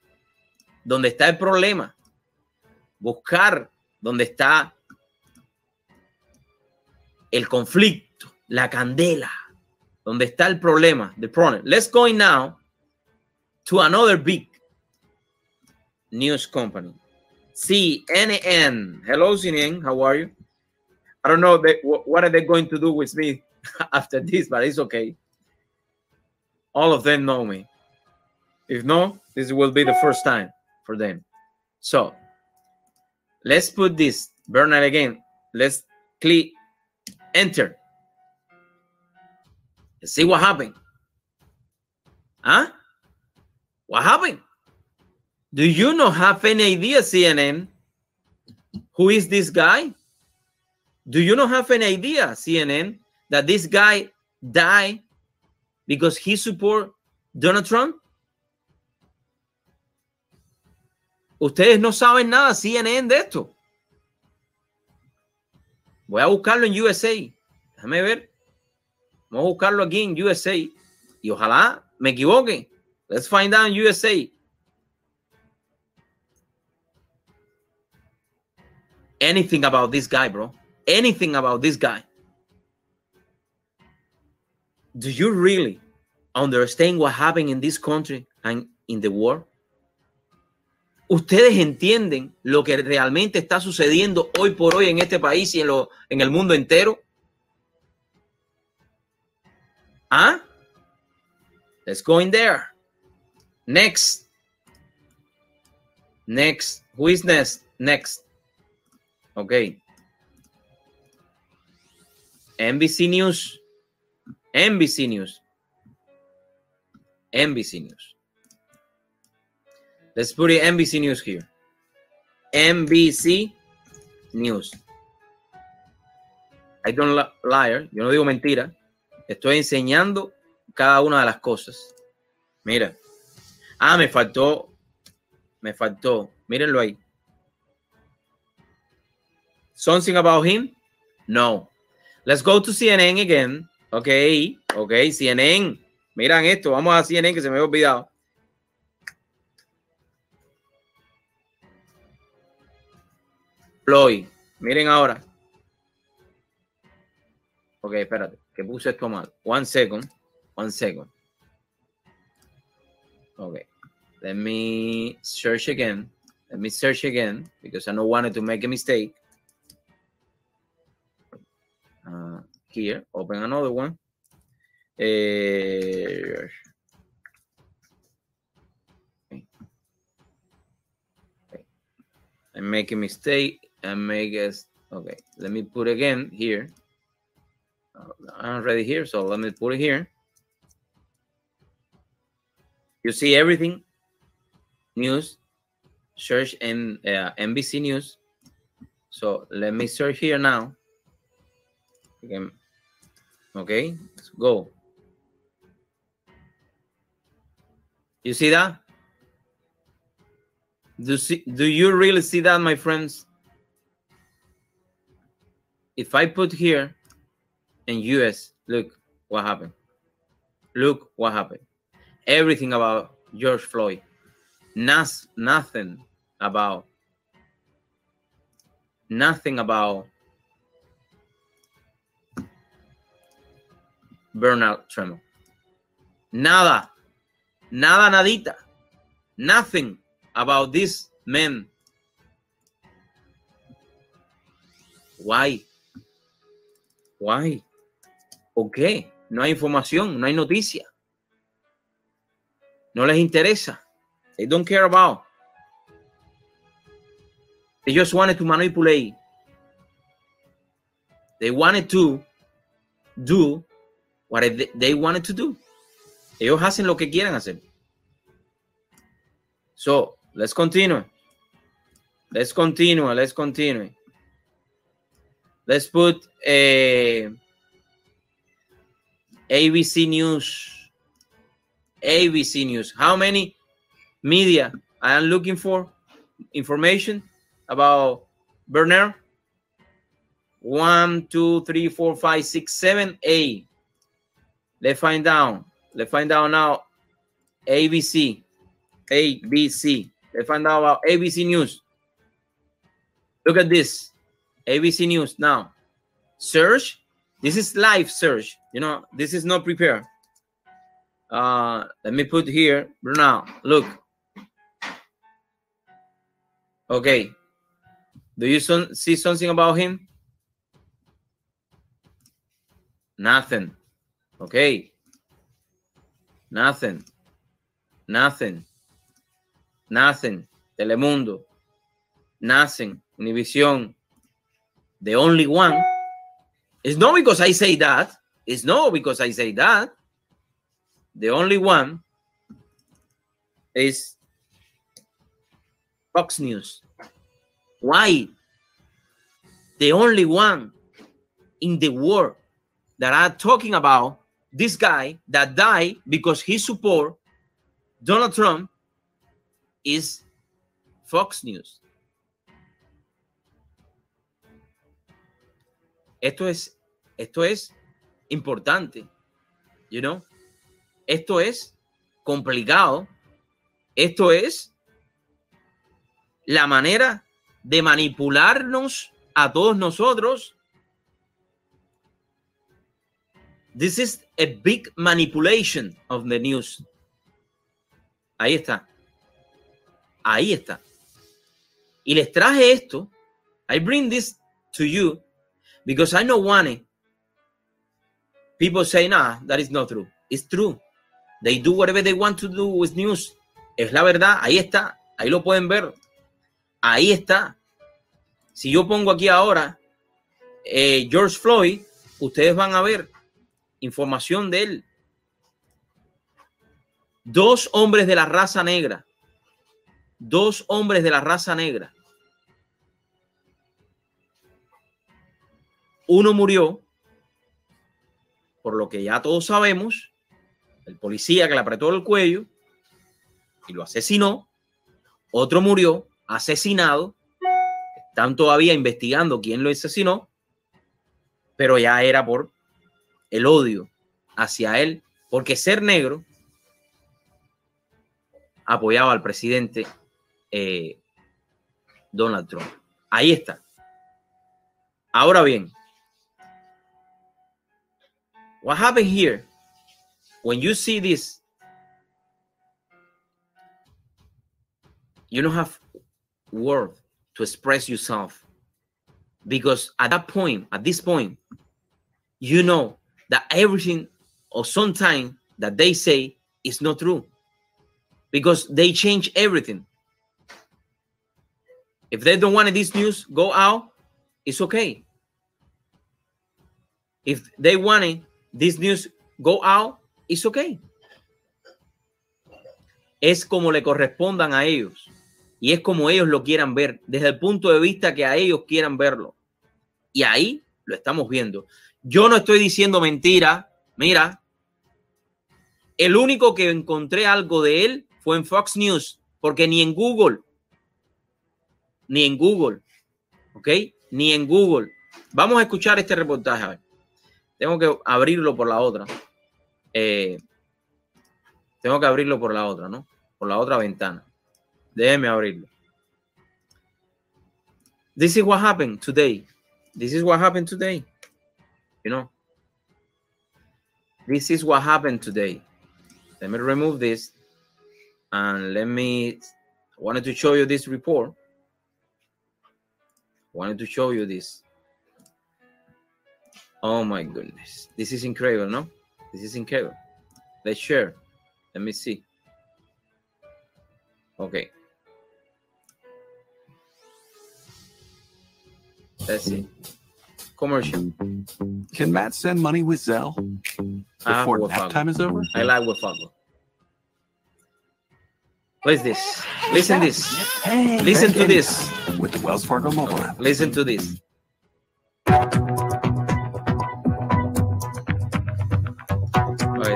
S16: donde está el problema, buscar donde está el conflicto, la candela, donde está el problema, the problem. Let's go now to another big news company, CNN. Hello, CNN. How are you? I don't know they, what are they going to do with me after this, but it's okay. All of them know me. If no, this will be the first time for them. So let's put this Bernard again. Let's click enter. Let's see what happened. Huh? What happened? Do you not have any idea, CNN? Who is this guy? Do you not have any idea, CNN, that this guy died because he support Donald Trump? Ustedes no saben nada, CNN, de esto. Voy a buscarlo en USA. Déjame ver. Vamos a buscarlo aquí en USA. Y ojalá me equivoque. Let's find out in USA. Anything about this guy, bro. Anything about this guy. Do you really understand what happened in this country and in the world? ¿Ustedes entienden lo que realmente está sucediendo hoy por hoy en este país y en, lo, en el mundo entero? ¿Ah? Let's go in there. Next. Next. Who is next? Next. Okay. NBC News. NBC News. NBC News. Let's put it NBC News here. NBC News. I don't liar. Yo no digo mentira. Estoy enseñando cada una de las cosas. Mira. Ah, me faltó. Me faltó. Mírenlo ahí. Something about him? No. Let's go to CNN again. Ok, ok, CNN. Miran esto. Vamos a CNN que se me había olvidado. Floyd. Miren ahora. Ok, espérate, que puse esto mal. One second. One second. Okay. Let me search again. Let me search again because I don't wanted to make a mistake. Uh, here, open another one. Uh. Okay. I make a mistake and make us okay let me put again here i'm already here so let me put it here you see everything News, search in uh, NBC News. So let me search here now. Okay, okay, let's go. You see that? Do, see, do you really see that, my friends? If I put here in US, look what happened. Look what happened. Everything about George Floyd. Nas, nothing about nothing about Bernard Tremor. Nada. Nada, nadita. Nothing about this man. Why? Why? ¿Por qué? No hay información, no hay noticia. No les interesa. They don't care about. They just wanted to manipulate. They wanted to do what they wanted to do. Ellos hacen lo que quieren hacer. So, let's continue. Let's continue. Let's continue. Let's put eh, a ABC News. ABC News. How many media I am looking for information about Berner? One, two, three, four, five, six, seven, eight. Let's find out. Let's find out now. ABC. ABC. Let's find out about ABC News. Look at this. ABC News now. Search. This is live search. You know, this is not prepared. Uh, let me put here now. Look. Okay. Do you son see something about him? Nothing. Okay. Nothing. Nothing. Nothing. Telemundo. Nothing. Univision. The only one. It's not because I say that. It's not because I say that. The only one is Fox News. Why? The only one in the world that are talking about this guy that died because he support Donald Trump is Fox News. Esto es, esto es importante, you know. Esto es complicado. Esto es la manera de manipularnos a todos nosotros. This is a big manipulation of the news. Ahí está. Ahí está. Y les traje esto. I bring this to you because I know one. People say, nah, that is not true. It's true. They do whatever they want to do with news. Es la verdad. Ahí está. Ahí lo pueden ver. Ahí está. Si yo pongo aquí ahora eh, George Floyd, ustedes van a ver información de él. Dos hombres de la raza negra. Dos hombres de la raza negra. Uno murió, por lo que ya todos sabemos, el policía que le apretó el cuello y lo asesinó. Otro murió asesinado. Están todavía investigando quién lo asesinó, pero ya era por el odio hacia él, porque ser negro apoyaba al presidente eh, Donald Trump. Ahí está. Ahora bien, what happened here? When you see this you don't have word to express yourself. Because at that point at this point you know that everything or sometimes that they say is not true. Because they change everything. If they don't want this news go out it's okay. If they want this news go out it's okay es como le correspondan a ellos y es como ellos lo quieran ver, desde el punto de vista que a ellos quieran verlo. Y ahí lo estamos viendo. Yo no estoy diciendo mentira. Mira, el único que encontré algo de él fue en Fox News, porque ni en Google, ni en Google, ¿ok? Ni en Google. Vamos a escuchar este reportaje. A ver. Tengo que abrirlo por la otra. Eh, tengo que abrirlo por la otra, ¿no? Por la otra ventana. Déjeme abrirlo. This is what happened today. This is what happened today. You know, this is what happened today. Let me remove this and let me. I wanted to show you this report. I wanted to show you this. Oh my goodness. This is incredible, no? This is incredible. Let's share. Let me see. Okay. Let's see. Commercial.
S21: Can Matt send money with Zelle
S16: Ah,
S21: before
S16: with
S21: nap time is over?
S16: I like with Fago. What is this? Listen this. Listen to this.
S21: With the Wells Fargo mobile app.
S16: Listen to this.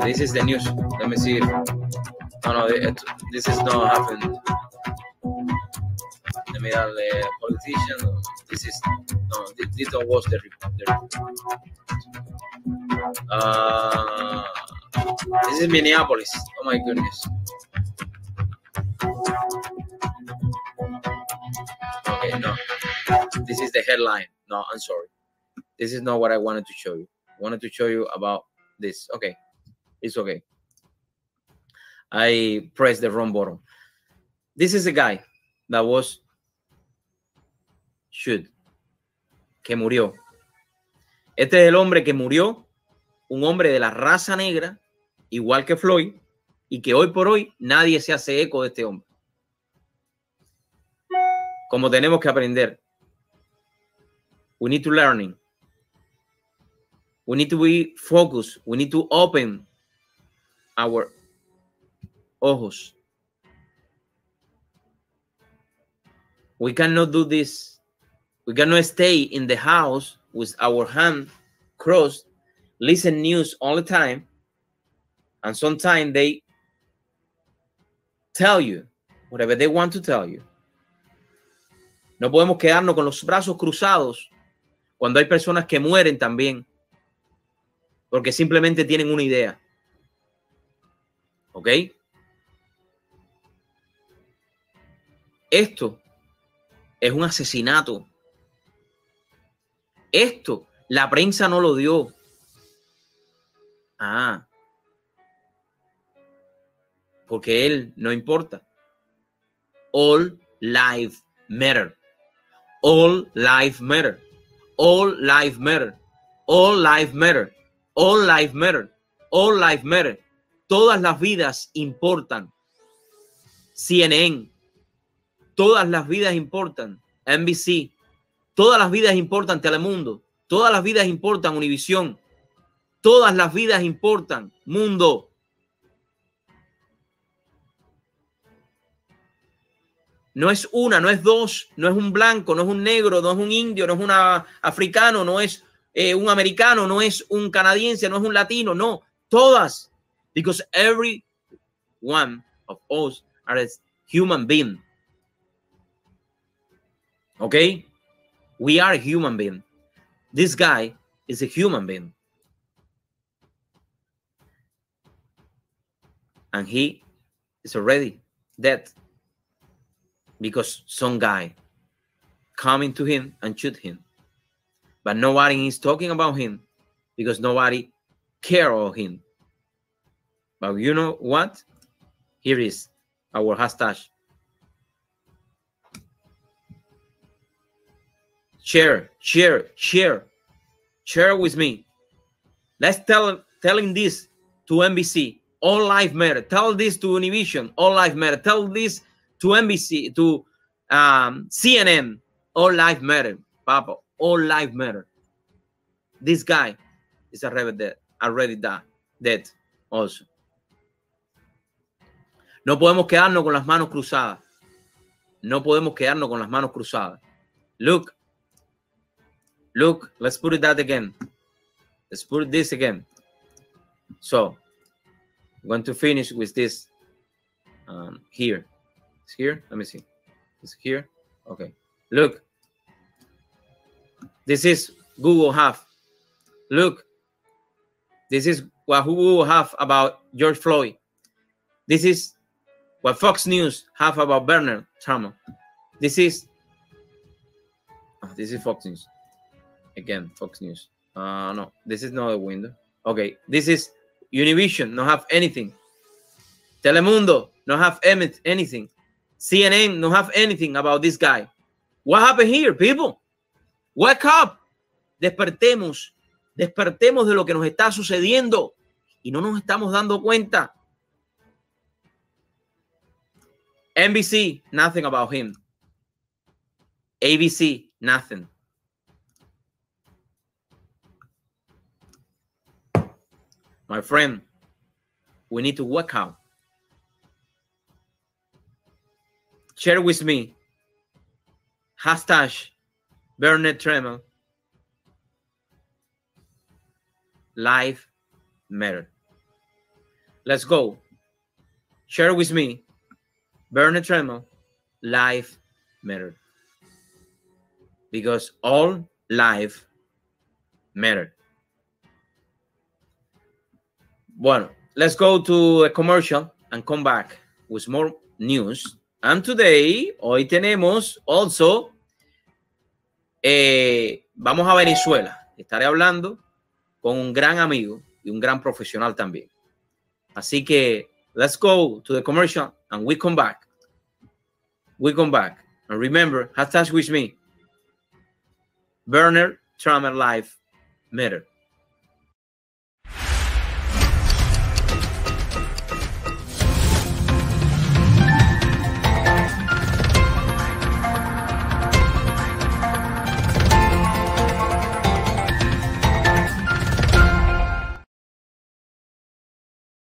S16: This is the news. Let me see. No, no, it, this is not happened. Let me darle politician. This is no. This, this don't the report. The report. Uh, this is Minneapolis. Oh my goodness. Okay, no. This is the headline. No, I'm sorry. This is not what I wanted to show you. I wanted to show you about this. Okay. It's okay. I pressed the wrong button. This is a guy that was shoot que murió. Este es el hombre que murió, un hombre de la raza negra, igual que Floyd, y que hoy por hoy nadie se hace eco de este hombre. Como tenemos que aprender. We need to learning. We need to be focused. We need to open our ojos. We cannot do this. We cannot stay in the house with our hand crossed, listen news all the time, and sometimes they tell you whatever they want to tell you. No podemos quedarnos con los brazos cruzados cuando hay personas que mueren también porque simplemente tienen una idea. ¿Ok? Esto es un asesinato. Esto, la prensa no lo dio. Ah. Porque él no importa. All life matter. All life matter. All life matter. All life matter. All life matter. All life matter. Todas las vidas importan. CNN. Todas las vidas importan. NBC. Todas las vidas importan. Telemundo. Todas las vidas importan. Univisión. Todas las vidas importan. Mundo. No es una, no es dos, no es un blanco, no es un negro, no es un indio, no es un africano, no es eh, un americano, no es un canadiense, no es un latino, no, todas. Because every one of us are a human being. Okay? We are a human being. This guy is a human being. And he is already dead because some guy coming to him and shoot him. But nobody is talking about him because nobody care of him. But you know what? Here is our hashtag. Share, share, share, share with me. Let's tell telling this to NBC. All life matter. Tell this to Univision. All life matter. Tell this to NBC, to um, CNN. All life matter, Papa. All life matter. This guy is already dead. Already died. Dead also. No podemos quedarnos con las manos cruzadas. No podemos quedarnos con las manos cruzadas. Look. Look, let's put it that again. Let's put this again. So, I'm going to finish with this um, here. It's here. Let me see. It's here. Okay. Look. This is Google have. Look. This is what Google have about George Floyd. This is what Fox News have about Bernard Trump. This is oh, this is Fox News. Again, Fox News. Uh no, this is not a window. Okay, this is Univision, no have anything. Telemundo, no have anything. CNN, no have anything about this guy. What happened here, people? Wake up. Despertemos. Despertemos de lo que nos está sucediendo y no nos estamos dando cuenta. NBC, nothing about him. ABC, nothing. My friend, we need to work out. Share with me. Hashtag Bernard Tremel. Life matter. Let's go. Share with me. Bernard Tremel. Life matter. Because all life matter. Bueno, let's go to a commercial and come back with more news. And today, hoy tenemos also, eh, vamos a Venezuela. Estaré hablando con un gran amigo y un gran profesional también. Así que, let's go to the commercial and we come back. We come back. And remember, hashtag with me. Burner Trauma Life Matter.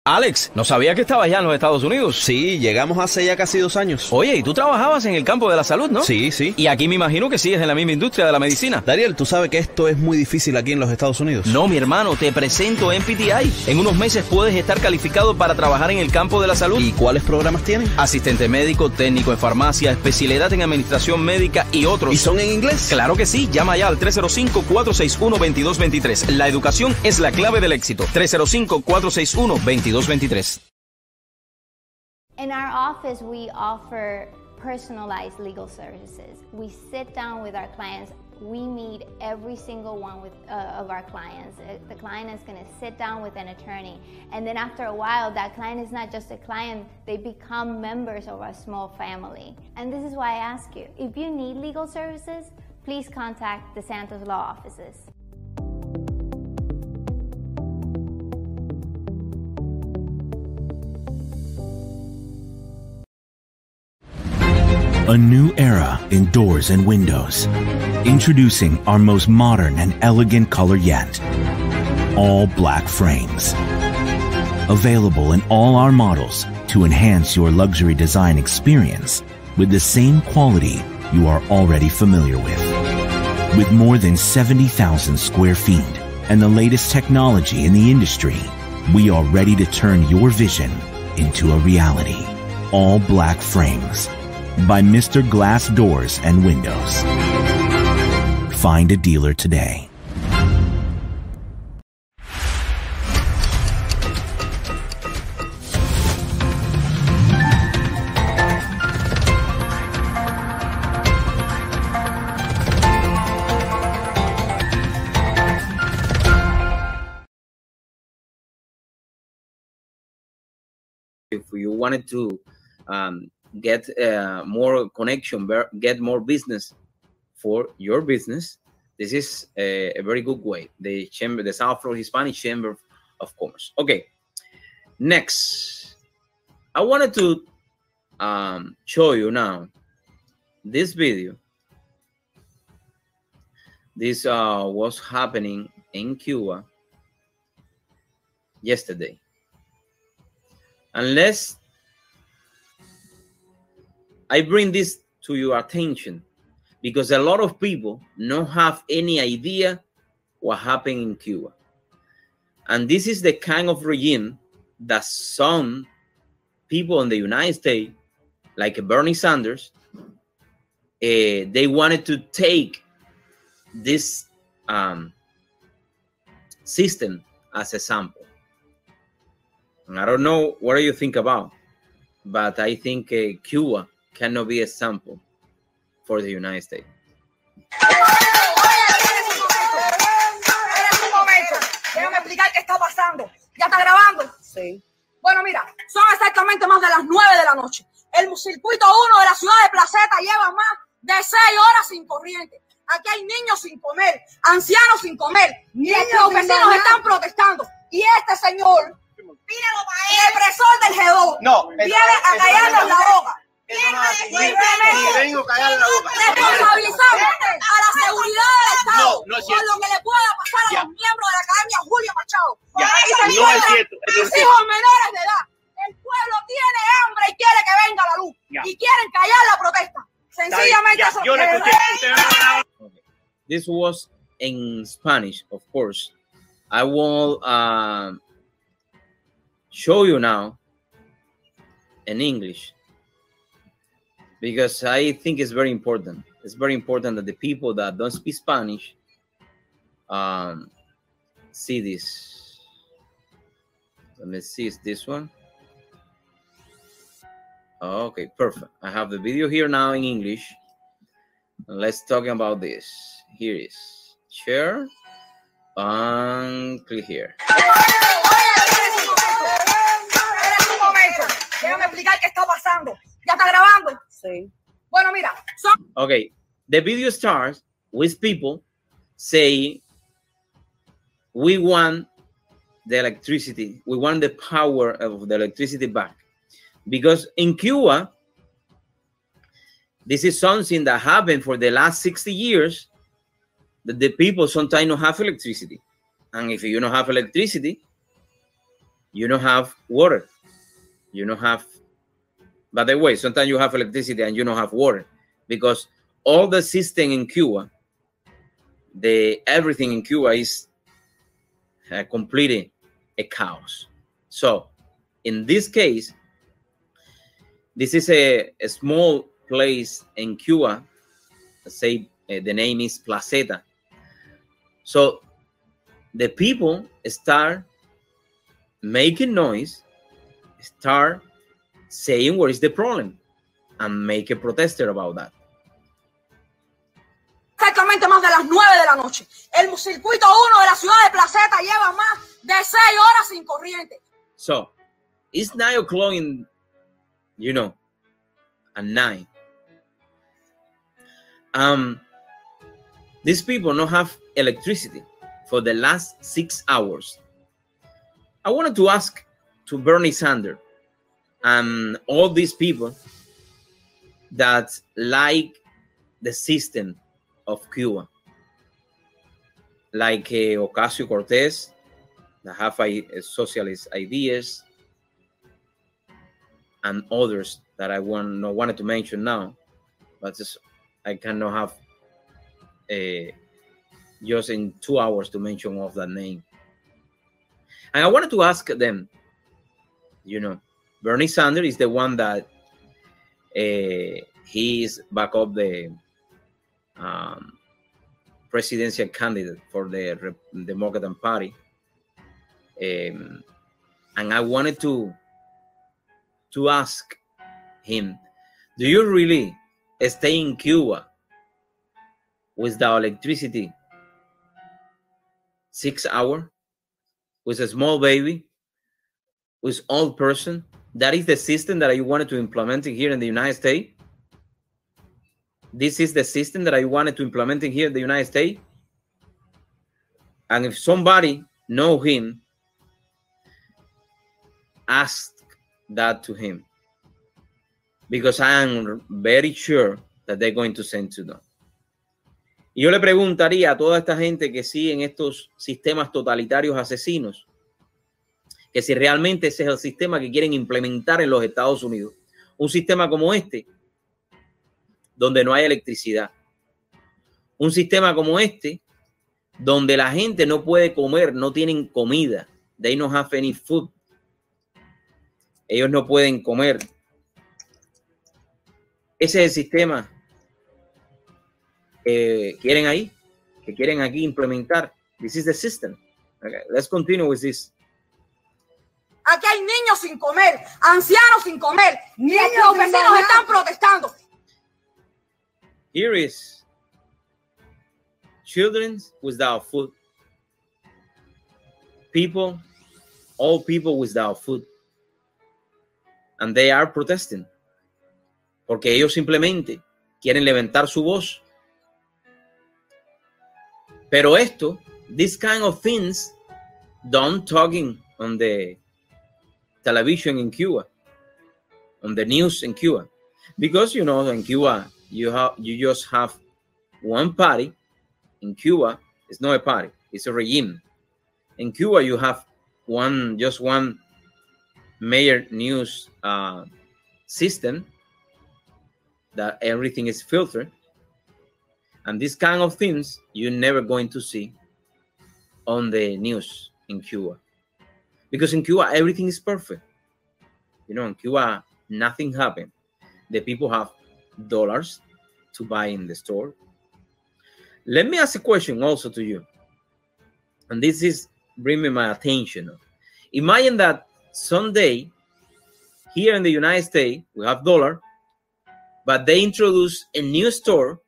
S22: Alex, no sabía que estabas ya en los Estados Unidos.
S23: Sí, llegamos hace ya casi dos años.
S22: Oye, y tú trabajabas en el campo de la salud, ¿no?
S23: Sí, sí.
S22: Y aquí me imagino que sigues en la misma industria de la medicina.
S23: Dariel, tú sabes que esto es muy difícil aquí en los Estados Unidos.
S22: No, mi hermano, te presento en PTI. En unos meses puedes estar calificado para trabajar en el campo de la salud.
S23: ¿Y cuáles programas tienen?
S22: Asistente médico, técnico en farmacia, especialidad en administración médica y otros.
S23: ¿Y son en inglés?
S22: Claro que sí. Llama ya al 305-461-2223. La educación es la clave del éxito. 305-461-2223.
S18: In our office, we offer personalized legal services. We sit down with our clients. We meet every single one with, uh, of our clients. Uh, The client is going to sit down with an attorney. And then after a while, that client is not just a client, they become members of our small family. And this is why I ask you if you need legal services, please contact the Santos Law offices.
S11: A new era in doors and windows. Introducing our most modern and elegant color yet. All black frames. Available in all our models to enhance your luxury design experience with the same quality you are already familiar with. With more than 70,000 square feet and the latest technology in the industry, we are ready to turn your vision into a reality. All black frames by Mr. Glass Doors and Windows. Find a dealer today.
S16: if you wanted to um, get uh, more connection, get more business for your business, this is a, a very good way. The chamber, the South Florida Hispanic Chamber of Commerce. Okay, next, I wanted to um, show you now this video. This uh, was happening in Cuba yesterday. And let's I bring this to your attention because a lot of people don't have any idea what happened in Cuba. And this is the kind of regime that some people in the United States, like Bernie Sanders, eh, they wanted to take this um, system as a sample. And I don't know what do you think about, but I think uh, Cuba cannot be a sample for the United States.
S24: Espera un momento. Déjame explicar qué está pasando. ¿Ya está grabando? Sí. Bueno, mira, son exactamente más de las 9 de la noche. El circuito 1 de la ciudad de Placeta lleva más de 6 horas sin corriente. Aquí hay niños sin comer, ancianos sin comer.
S25: Niños
S24: los
S25: sin
S24: vecinos están protestando. Y este señor, míralo para él, el represor del G2,
S25: No,
S24: viene a callarnos la boca.
S25: Eso no es así.
S24: Simplemente
S25: Ni vengo a callarle la boca.
S24: responsabilizamos a la seguridad del Estado
S25: No, no es
S24: por
S25: cierto.
S24: lo que le pueda pasar a
S25: Ya.
S24: los miembros de la Academia Julio Machado.
S25: Ya,
S24: Ahí se
S25: no es
S24: encuentran
S25: cierto, eso no es
S24: mis
S25: cierto.
S24: hijos menores de edad. El pueblo tiene hambre y quiere que venga la luz.
S16: Ya.
S24: Y quieren callar la protesta. Sencillamente
S16: ya,
S24: eso
S16: yo le escuché. This was in Spanish, of course. I will um, show you now in English because I think it's very important. It's very important that the people that don't speak Spanish um, see this. Let me see, is this one? Okay, perfect. I have the video here now in English. Let's talk about this. Here is share and click here.
S24: Déjame explicar qué está pasando. ¿Ya está grabando? Sí. Bueno, mira, son
S16: Okay, the video starts with people saying, We want the electricity, we want the power of the electricity back. Because in Cuba, this is something that happened for the last 60 years that the people sometimes don't have electricity. And if you don't have electricity, you don't have water. You don't have, by the way, sometimes you have electricity and you don't have water because all the system in Cuba, the everything in Cuba is uh, completely a chaos. So, in this case, this is a, a small place in Cuba. Say uh, the name is Placeta. So, the people start making noise, start saying what is the problem, and make a protester about that.
S24: exactamente más de las 9 de la noche. El circuito 1 de la ciudad de Placeta lleva más de 6 horas sin corriente.
S16: So it's nine o'clock in, you know, at nine. Um, these people don't have electricity for the last six hours. I wanted to ask to Bernie Sanders and all these people that like the system of Cuba, like uh, Ocasio Cortez, that have i- socialist ideas, and others that I want no wanted to mention now, but just, I cannot have a just in two hours to mention of that name. And I wanted to ask them, you know, Bernie Sanders is the one that uh, he is back up the um, presidential candidate for the Re- Democrat Party. Um, and I wanted to to ask him, do you really stay in Cuba without electricity six hour with a small baby, with old person? That is the system that I wanted to implement here in the United States. This is the system that I wanted to implement here in the United States. And if somebody know him, ask that to him. Because I am very sure that they're going to send to them. Y yo le preguntaría a toda esta gente que sigue en estos sistemas totalitarios asesinos, que si realmente ese es el sistema que quieren implementar en los Estados Unidos, un sistema como este, donde no hay electricidad. Un sistema como este, donde la gente no puede comer, no tienen comida. They don't have any food. Ellos no pueden comer. Ese es el sistema que quieren ahí, que quieren aquí implementar. This is the system. Let's continue with this.
S24: Aquí hay niños sin comer, ancianos sin comer,
S25: Niños
S24: los vecinos están protestando.
S16: Here is children without food. People, all people without food. And they are protesting. Porque ellos simplemente quieren levantar su voz. Pero esto, this kind of things, don't talking on the television in Cuba, on the news in Cuba. Because you know, in Cuba, you have you just have one party. In Cuba, it's not a party; it's a regime. In Cuba, you have one just one major news uh, system that everything is filtered, and this kind of things you're never going to see on the news in Cuba, because in Cuba everything is perfect. You know, in Cuba nothing happened. The people have dollars to buy in the store. Let me ask a question also to you. And this is bringing my attention. Imagine that someday here in the United States we have dollar, but they introduce a new store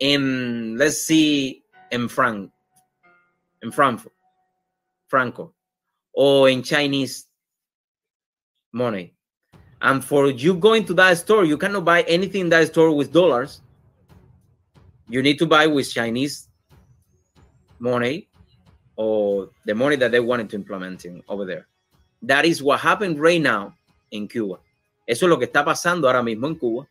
S16: in let's see in Frank in Frankfurt, Franco, or in Chinese money. And for you going to that store, you cannot buy anything in that store with dollars. You need to buy with Chinese money or the money that they wanted to implement in, over there. That is what happened right now in Cuba. Eso es lo que está pasando ahora mismo en Cuba.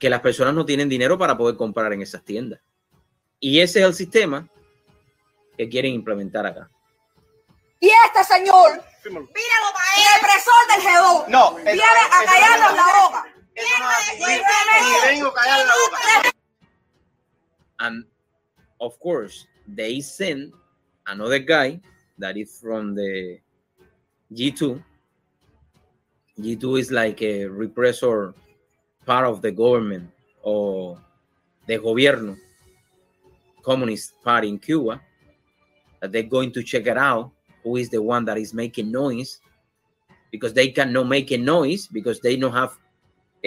S16: Que las personas no tienen dinero para poder comprar en esas tiendas. Y ese es el sistema que quieren implementar acá.
S24: Y este señor, míralo represor del G2,
S25: No,
S24: viene a callarnos
S25: no-
S24: la boca.
S16: and of course they send another guy that is from the G2. G2 is like a repressor part of the government or the gobierno communist party in Cuba that they're going to check it out who is the one that is making noise because they cannot make a noise because they don't have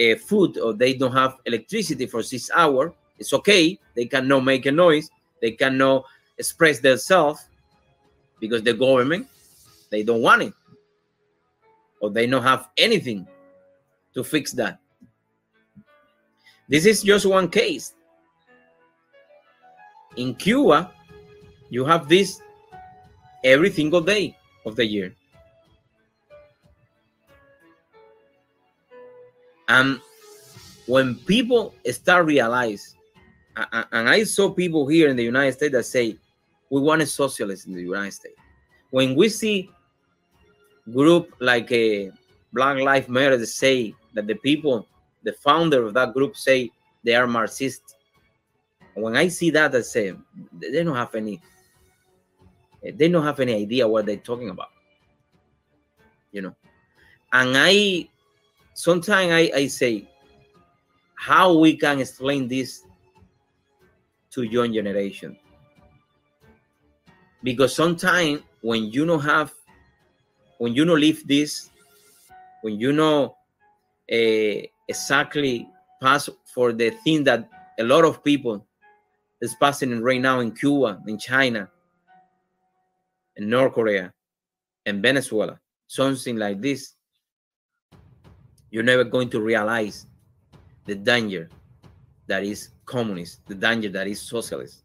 S16: uh, food or they don't have electricity for six hours it's okay. They cannot make a noise. They cannot express themselves because the government they don't want it. Or they don't have anything to fix that. This is just one case. In cuba you have this every single day of the year. And when people start realize and i saw people here in the united states that say we want a socialist in the united states. When we see group like a black lives matter say that the people the founder of that group say they are marxist when i see that i say they don't have any they don't have any idea what they're talking about you know? And i sometimes I, I say how we can explain this to young generation? Because sometimes when you don't have when you don't live this when you know uh, exactly pass for the thing that a lot of people is passing right now in cuba in china in north korea and venezuela something like this you're never going to realize the danger that is communist, the danger that is socialist.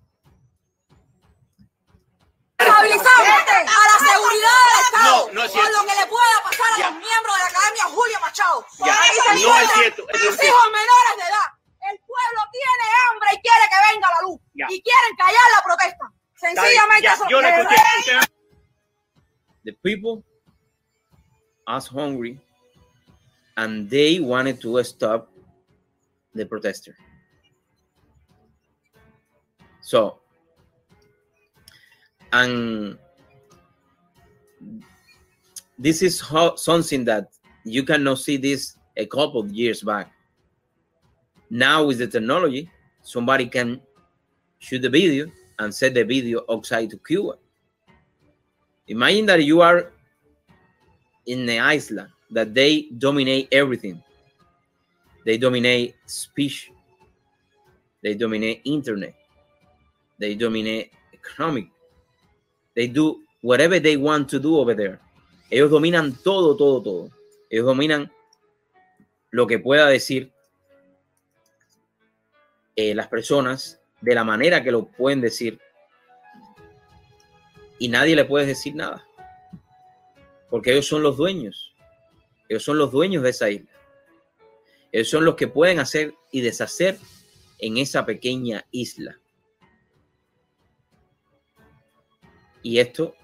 S25: No, no es
S24: por lo
S25: cierto.
S24: que le pueda pasar a los miembros de la Academia Julio Machado. Se
S25: No es cierto,
S24: Mis
S25: cierto.
S24: hijos menores de edad. El pueblo tiene hambre y quiere que venga la luz.
S25: Ya.
S24: Y quieren callar la protesta. Sencillamente
S25: yo le escuché.
S16: The people as hungry and they wanted to stop the protester. So, and this is how, something that you cannot see this a couple of years back. Now with the technology, somebody can shoot the video and set the video outside to Cuba. Imagine that you are in the island that they dominate everything. They dominate speech. They dominate internet. They dominate economic. They do whatever they want to do over there. Ellos dominan todo, todo, todo. Ellos dominan lo que pueda decir eh, las personas de la manera que lo pueden decir y nadie le puede decir nada. Porque ellos son los dueños. Ellos son los dueños de esa isla. Ellos son los que pueden hacer y deshacer en esa pequeña isla. Y esto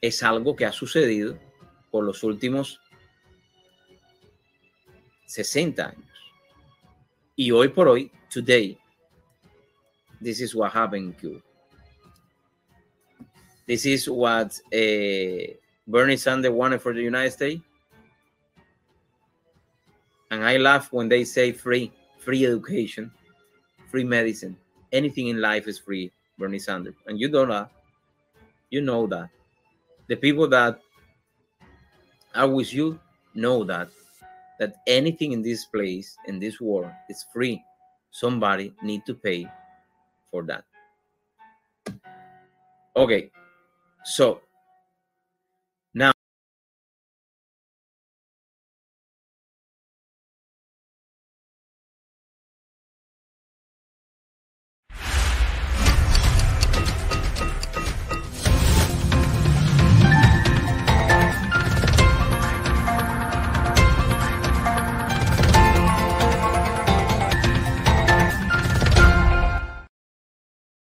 S16: es algo que ha sucedido por los últimos 60 años. Y hoy por hoy, today, this is what happened in. This is what uh, Bernie Sanders wanted for the United States. And I laugh when they say free, free education, free medicine. Anything in life is free, Bernie Sanders. And you don't know. You know that. The people that are with you know that that anything in this place in this world is free somebody need to pay for that okay so